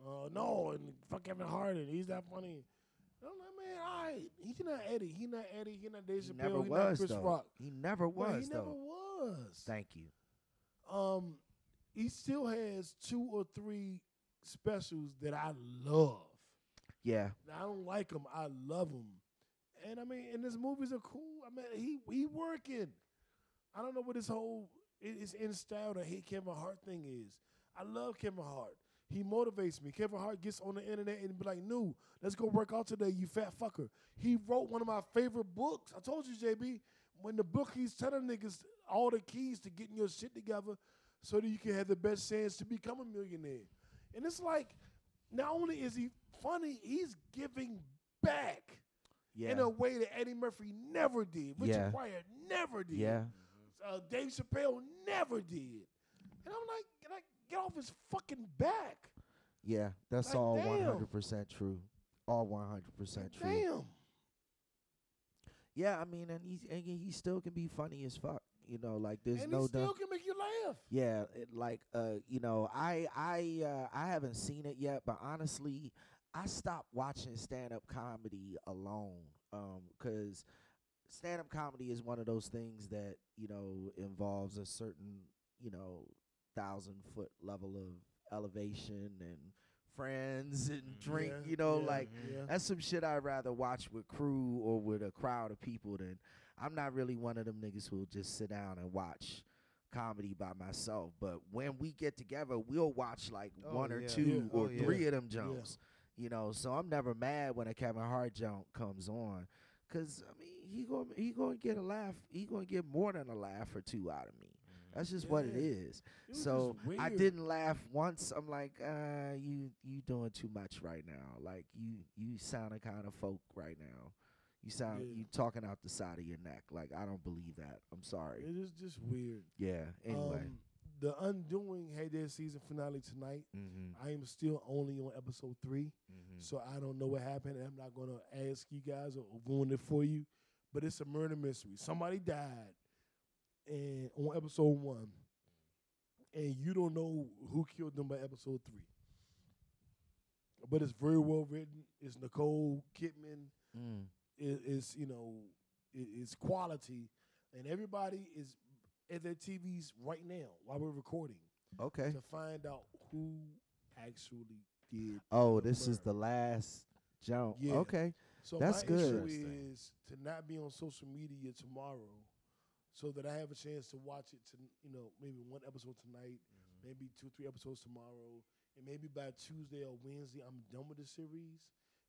B: uh, no, and fuck Kevin Hart, and he's not funny. I'm like, man, all right. He's not Eddie. He not Eddie. He not Dave
A: He never
B: he
A: was,
B: not Chris
A: though.
B: Rock.
A: He never
B: But
A: was,
B: he never was.
A: Thank you.
B: Um, he still has two or three specials that I love.
A: Yeah.
B: Now, I don't like them. I love them. And I mean, and his movies are cool. I mean, he he working. I don't know what his whole it is in style to hate Kevin Hart thing is. I love Kevin Hart. He motivates me. Kevin Hart gets on the internet and be like, "No, let's go work out today, you fat fucker." He wrote one of my favorite books. I told you, JB, when the book he's telling niggas all the keys to getting your shit together so that you can have the best chance to become a millionaire. And it's like, not only is he funny, he's giving back
A: Yeah.
B: in a way that Eddie Murphy never did. Richard
A: Yeah.
B: Pryor never did.
A: yeah.
B: Uh, Dave Chappelle never did. And I'm like, like, get off his fucking back.
A: Yeah. That's
B: Like,
A: all
B: damn.
A: 100% true. All 100% true.
B: Damn.
A: Yeah, I mean, and he's and he still can be funny as fuck. You know, like there's
B: and
A: no
B: he still
A: doubt.
B: can make you laugh.
A: Yeah, it, like uh, you know, I I uh, I haven't seen it yet, but honestly, I stopped watching stand up comedy alone um, because stand up comedy is one of those things that you know involves a certain you know thousand foot level of elevation and friends and
C: Mm.
A: drink.
B: Yeah,
A: You know,
B: yeah,
A: like
B: yeah.
A: that's some shit I'd rather watch with crew or with a crowd of people than I'm not really one of them niggas who'll just sit down and watch comedy by myself. But when we get together, we'll watch like
C: Oh,
A: one or two or
C: Oh,
A: three of them jumps. You know, so I'm never mad when a Kevin Hart jump comes on. Cause I mean, he going he to get a laugh. He going to get more than a laugh or two out of me. That's just what it is.
B: It
A: So I didn't laugh once. I'm like, uh, you you doing too much right now. Like you you sounding kind of folk right now. You sound
B: Yeah.
A: you talking out the side of your neck. Like I don't believe that. I'm sorry.
B: It is just weird.
A: Yeah. Anyway.
B: Um, the Undoing had their season finale tonight.
A: mm-hmm.
B: I am still only on episode three,
A: Mm-hmm.
B: so I don't know what happened. And I'm not going to ask you guys or, or ruin it for you. But it's a murder mystery. Somebody died, and on episode one, and you don't know who killed them by episode three. but it's very well written. It's Nicole Kidman.
A: Mm.
B: It, it's you know, it, it's quality, and everybody is at their TVs right now while we're recording
A: Okay.
B: to find out who actually did.
A: Oh, this is the last jump.
B: Yeah.
A: Okay.
B: So
A: That's
B: my issue
A: good.
B: is to not be on social media tomorrow, so that I have a chance to watch it. To you know, maybe one episode tonight,
A: Mm-hmm.
B: maybe two, three episodes tomorrow, and maybe by Tuesday or Wednesday, I'm done with the series,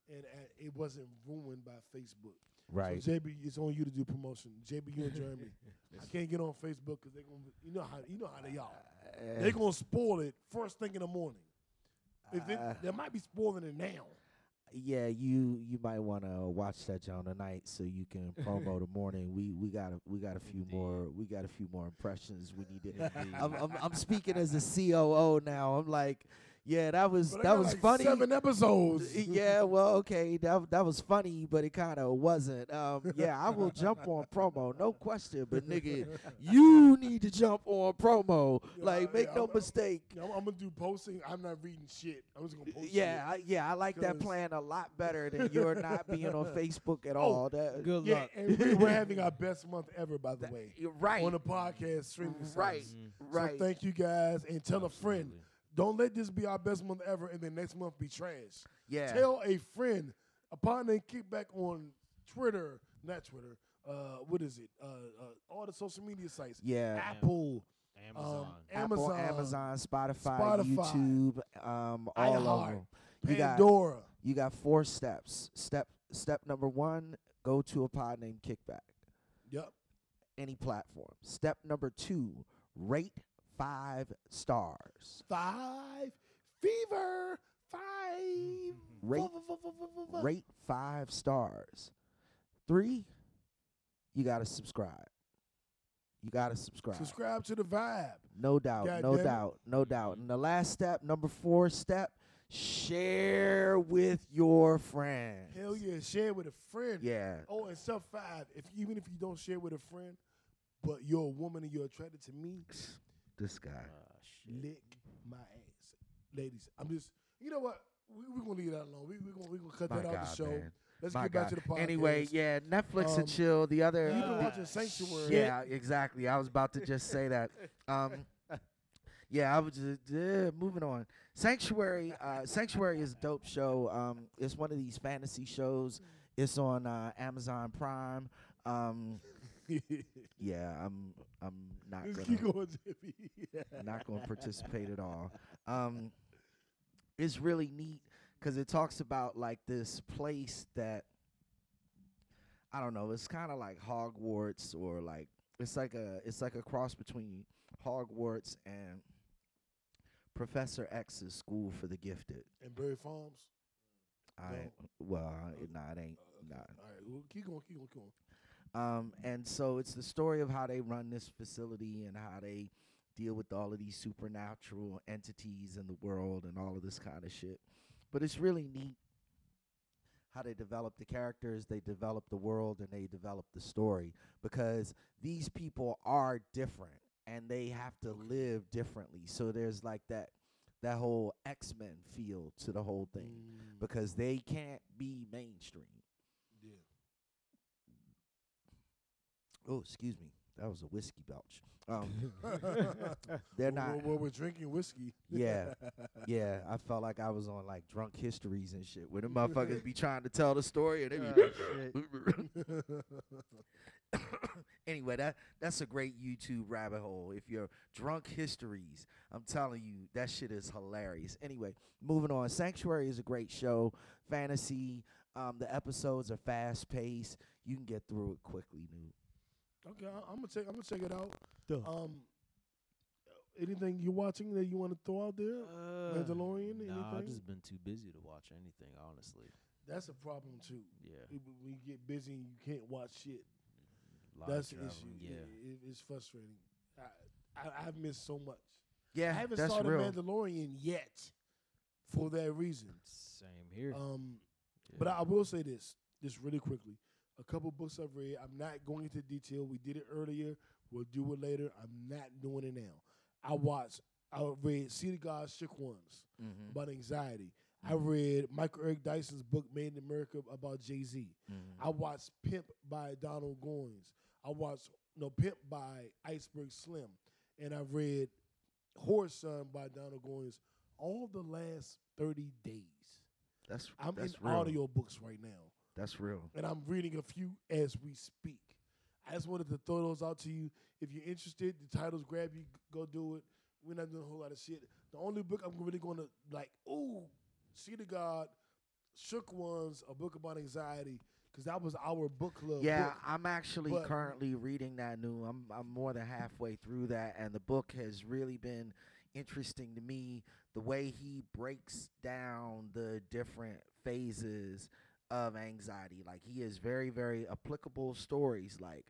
B: and uh, it wasn't ruined by Facebook.
A: Right.
B: So JB, it's on you to do promotion. JB, you and Jeremy. I can't get on Facebook because they're gonna, you know how you know how they are.
A: Uh,
B: They're gonna spoil it first thing in the morning. If they,
A: Uh,
B: they might be spoiling it now.
A: yeah, you you might want to watch that John tonight so you can promo the morning. We we got a, we got a few
C: Indeed.
A: more we got a few more impressions we need to. I'm, I'm I'm speaking as a COO now. I'm like, yeah, that was that was
B: like
A: funny.
B: Seven episodes.
A: yeah, well, okay, that that was funny, but it kind of wasn't. Um, yeah, I will jump on promo, no question. But nigga, you need to jump on promo.
B: Yeah,
A: Like, make
B: yeah,
A: no
B: I'm-
A: mistake.
B: I'm, I'm gonna do posting. I'm not reading shit. I'm just gonna post.
A: Yeah,
B: shit.
A: I, yeah, I like that plan a lot better than your not being on Facebook at
B: Oh,
A: all. That,
C: Good
B: yeah.
C: luck.
B: And we, we're having our best month ever, by the
A: that-
B: way,
A: right,
B: on the podcast streaming.
A: Right.
B: service.
C: Mhm.
A: right.
B: So thank you guys, and tell a friend.
C: Absolutely.
B: Don't let this be our best month ever, and then next month be trash.
A: yeah,
B: Tell a friend. A partner and kickback on Twitter, not Twitter. Uh, what is it? Uh, uh, all the social media sites.
A: yeah.
B: Apple,
C: Amazon.
B: um,
A: Apple,
B: Amazon,
A: Amazon, Spotify,
B: Spotify,
A: YouTube, um, all of them. You got
B: Pandora.
A: you got four steps. Step step number one: go to a pod named Kickback.
B: Yep.
A: any platform. Step number two, rate five stars.
B: Five fever. Five.
A: Rate rate five stars. Three, you gotta subscribe. You gotta subscribe.
B: Subscribe to the vibe.
A: No doubt,
B: God
A: no
B: damn it.
A: doubt, no doubt. And the last step, number four step, share with your friends.
B: Hell yeah, share with a friend.
A: Yeah.
B: Oh, and step five, if even if you don't share with a friend, but you're a woman and you're attracted to me,
A: This guy.
C: Ah,
B: lick my ass, ladies. I'm just, you know what? We, we're gonna leave that alone. We we gonna we gonna cut
A: My
B: that out
A: God,
B: the show.
A: man.
B: Let's
A: My
B: get back
A: God.
B: to the podcast.
A: Anyway, yeah, Netflix
B: Um,
A: and chill. The other,
B: You've been
A: the-
B: watching Sanctuary.
A: Yeah, exactly. I was about to just say that. Um, yeah, I was just yeah, moving on. Sanctuary, uh, Sanctuary is a dope show. Um, it's one of these fantasy shows. It's on uh, Amazon Prime. Um, yeah, I'm I'm not
B: Just
A: gonna
B: going,
A: not gonna participate at all. Um, it's really neat because it talks about like this place that I don't know. It's kind of like Hogwarts or like it's like a it's like a cross between Hogwarts and Professor X's School for the Gifted.
B: And Berry Farms.
A: I
B: No.
A: well, it, nah, it ain't
B: Uh,
A: nah.
B: All right, well, keep going, keep going, keep going.
A: Um, and so it's the story of how they run this facility and how they deal with all of these supernatural entities in the world and all of this kind of shit. But it's really neat how they develop the characters, they develop the world, and they develop the story because these people are different and they have to live differently. So there's like that that whole X Men feel to the whole thing
B: Mm,
A: because they can't be mainstream. Oh, excuse me. That was a whiskey belch. Um, they're not.
B: Well, well, we're drinking whiskey.
A: Yeah. yeah, I felt like I was on like drunk histories and shit, where the motherfuckers be trying to tell the story and they be.
C: Ah,
A: anyway, that that's a great YouTube rabbit hole. If you're drunk histories, I'm telling you that shit is hilarious. Anyway, moving on. Sanctuary is a great show, fantasy. Um, the episodes are fast paced. You can get through it quickly, dude.
B: Okay, I, I'm gonna check. I'm gonna check it out.
C: Duh.
B: Um, anything you watching that you want to throw out there?
C: Uh,
B: Mandalorian,
C: Nah, I've just been too busy to watch anything, honestly.
B: That's a problem too.
C: Yeah.
B: It- When you get busy and you can't watch shit,
C: lot
B: that's the issue.
C: Yeah.
B: It, it's frustrating. I, I I've missed so much.
A: Yeah,
B: I haven't
A: that's
B: started
A: real.
B: Mandalorian yet, for that reason.
C: Same here.
B: Um, But I, I will say this, just really quickly. A couple books I've read. I'm not going into detail. We did it earlier. We'll do it later. I'm not doing it now. I watched. I read See the God's Shook Ones
A: Mhm.
B: about anxiety. I read Michael Eric Dyson's book Made in America about Jay Z.
A: Mhm.
B: I watched Pimp by Donald Goines. I watched no Pimp by Iceberg Slim, and I read Whoreson by Donald Goines all the last thirty days.
A: That's
B: I'm
A: that's
B: in
A: real.
B: audio books right now,
A: That's real.
B: and I'm reading a few as we speak. I just wanted to throw those out to you. If you're interested, the titles grab you, go do it. We're not doing a whole lot of shit. The only book I'm really going to like, ooh, see the God, Shook Ones, a book about anxiety, because that was our book club.
A: Yeah,
B: book.
A: I'm actually
B: but-
A: currently reading that new. I'm I'm more than halfway through that, and the book has really been interesting to me. The way he breaks down the different phases of anxiety, like he is very very applicable stories, like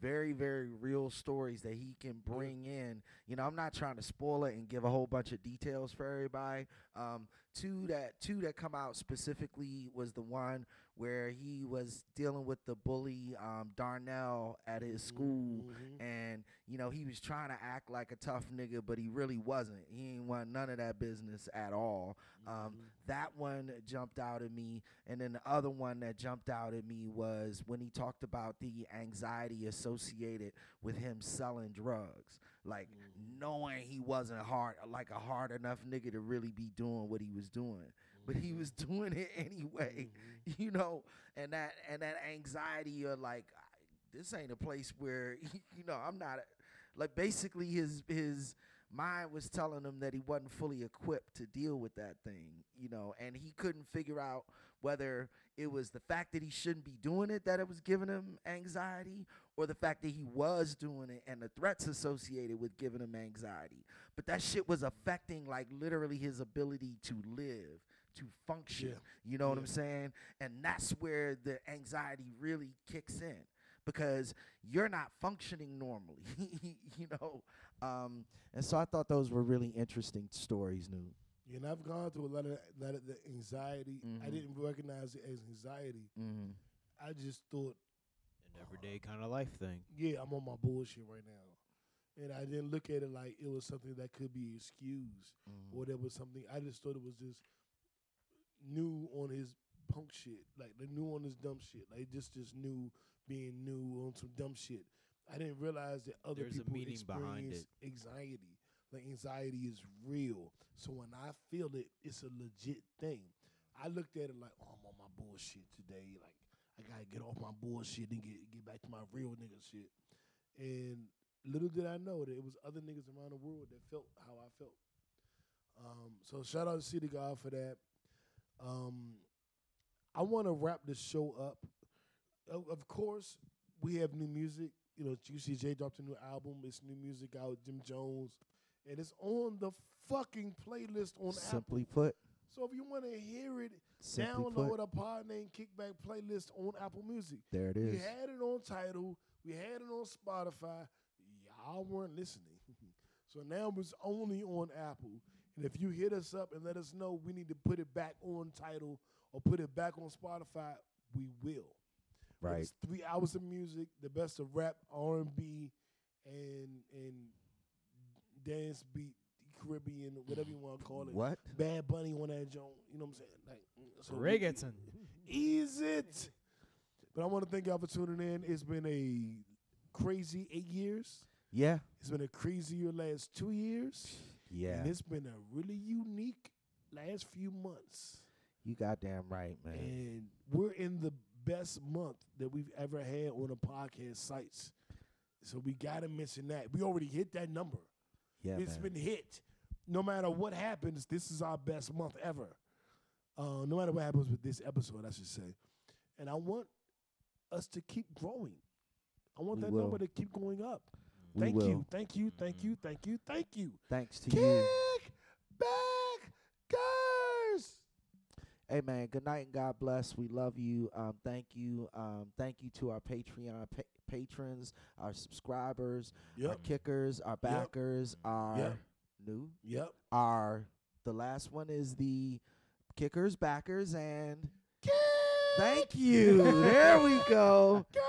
A: very very real stories that he can bring in. You know, I'm not trying to spoil it and give a whole bunch of details for everybody. Um, two that two that come out specifically was the one where he was dealing with the bully um, Darnell at his school,
B: Mhm.
A: and you know he was trying to act like a tough nigga, but he really wasn't. He ain't want none of that business at all. Um,
B: Mhm.
A: that one jumped out at me, and then the other one that jumped out at me was when he talked about the anxiety associated with him selling drugs, like
B: Mhm.
A: knowing he wasn't hard, like a hard enough nigga to really be doing what he was doing, but he was doing it anyway
B: Mhm.
A: you know, and that and that anxiety of like this ain't a place where you know I'm not like basically his his mind was telling him that he wasn't fully equipped to deal with that thing, you know, and he couldn't figure out whether it was the fact that he shouldn't be doing it that it was giving him anxiety or the fact that he was doing it and the threats associated with giving him anxiety. But that shit was affecting like literally his ability to live, to function.
B: Yeah.
A: You know what I'm saying? And that's where the anxiety really kicks in because you're not functioning normally, you know. Um, and so I thought those were really interesting stories, new.
B: Yeah, and I've gone through a lot of lot of the anxiety. I
A: Mhm.
B: didn't recognize it as anxiety.
A: Mm-hmm.
B: I just thought,
C: An everyday kind of life thing.
B: yeah, I'm on my bullshit right now, and I didn't look at it like it was something that could be excused
A: Mm-hmm.
B: or there was something. I just thought it was just new on his punk shit, like the new on his dumb shit, like just just new being new on some dumb shit. I didn't realize that other
C: There's
B: people experience anxiety. Like anxiety is real. So when I feel it, it's a legit thing. I looked at it like, oh, I'm on my bullshit today. Like I gotta get off my bullshit and get get back to my real nigga shit. And little did I know that it was other niggas around the world that felt how I felt. Um, so shout out to City God for that. Um, I want to wrap the show up. Of, of course, we have new music. You know, UCJ dropped a new album. It's new music out. Jim Jones, and it's on the fucking playlist on
A: Simply
B: Apple.
A: put,
B: So if you want to hear it,
A: simply
B: download
A: put,
B: a pod named Kickback playlist on Apple Music.
A: there it is.
B: We had it on Tidal. We had it on Spotify. Y'all weren't listening. so now it's only on Apple. And if you hit us up and let us know we need to put it back on Tidal or put it back on Spotify, we will.
A: Right.
B: It's three hours of music, the best of rap, R and B, and and dance beat, Caribbean, whatever you want to call it.
A: What?
B: Bad Bunny on that joint. You know what I'm saying? Like mm, so
C: Reggaeton.
B: Ease it. But I want to thank y'all for tuning in. It's been a crazy eight years.
A: Yeah.
B: It's been a crazier last two years.
A: Yeah.
B: And it's been a really unique last few months.
A: You goddamn right, man.
B: And we're in the best month that we've ever had on a podcast sites. So we got to mention that. We already hit that number.
A: yeah,
B: It's
A: man.
B: been hit. No matter what happens, this is our best month ever. Uh, no matter what happens with this episode, I should say. And I want us to keep growing. I want
A: We
B: that
A: will.
B: number to keep going up.
A: We
B: thank
A: will.
B: you, thank you, thank you, thank you, thank you.
A: Thanks to
B: Kick
A: you.
B: back, guys.
A: Hey man, good night and God bless. We love you. Um, thank you. Um, thank you to our Patreon pa- patrons, our subscribers, our kickers, our backers, our
B: Yep.
A: New,
B: yep.
A: our the last one is the kickers, backers, and
B: Kick,
A: thank you. there we go.
B: guys.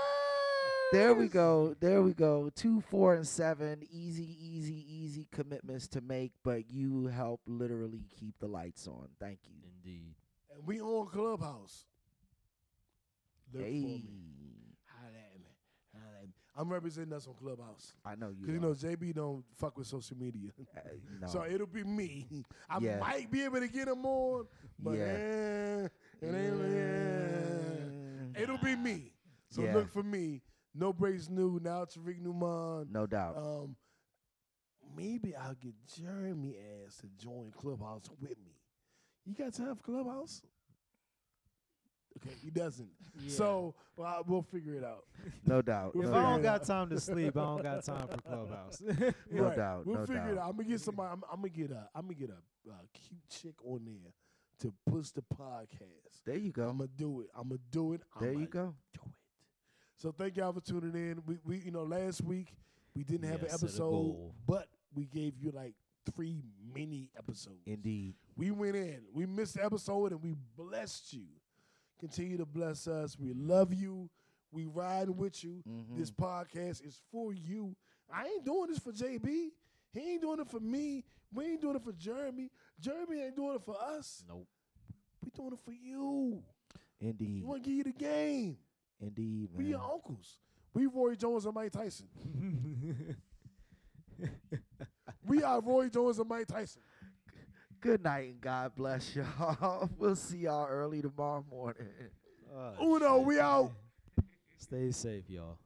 A: there we go. There we go. Two, four, and seven. Easy, easy, easy commitments to make, but you help literally keep the lights on. Thank you.
C: Indeed.
B: And we on Clubhouse. Look
A: Hey,
B: for me. Holla at me. Holla at me. I'm representing us on Clubhouse.
A: I know you.
B: Because, you know, JB don't fuck with social media.
A: Uh, no.
B: So it'll be me. I
A: Yeah.
B: might be able to get him on, but
A: Yeah.
B: eh, it ain't, eh. it'll be me. So
A: Yeah.
B: look for me. No Brace New, now Tariq Newman.
A: no doubt.
B: Um, maybe I'll get Jeremy ass to join Clubhouse with me. You got time for Clubhouse? Okay, he doesn't. So well, we'll figure it out.
A: no doubt.
B: We'll
C: if
A: no
C: I
B: figure
C: don't got time to sleep, I don't got time for Clubhouse.
A: No
B: Right.
A: doubt,
B: We'll
A: no
B: figure it out. I'm gonna get somebody. I'm, I'm gonna get a. I'm gonna get a, a cute chick on there to push the podcast.
A: There you go.
B: I'm gonna do it. I'm gonna do it.
A: there
B: I'ma
A: you go.
B: Do it. So thank y'all for tuning in. We, we you know last week we didn't have
C: Yeah,
B: an episode, but we gave you like three mini episodes.
A: Indeed.
B: We went in. We missed the episode and we blessed you. Continue to bless us. We love you. We riding with you.
A: Mhm.
B: This podcast is for you. I ain't doing this for JB. He ain't doing it for me. We ain't doing it for Jeremy. Jeremy ain't doing it for us.
C: nope.
B: We doing it for you.
A: Indeed.
B: We want to give you the game.
A: Indeed,
B: We
A: man.
B: your uncles. We Roy Jones and Mike Tyson. We are Roy Jones and Mike Tyson.
A: Good night and God bless y'all. we'll see y'all early tomorrow morning.
C: Oh,
B: Uno,
C: shit.
B: we out.
C: Stay safe, y'all.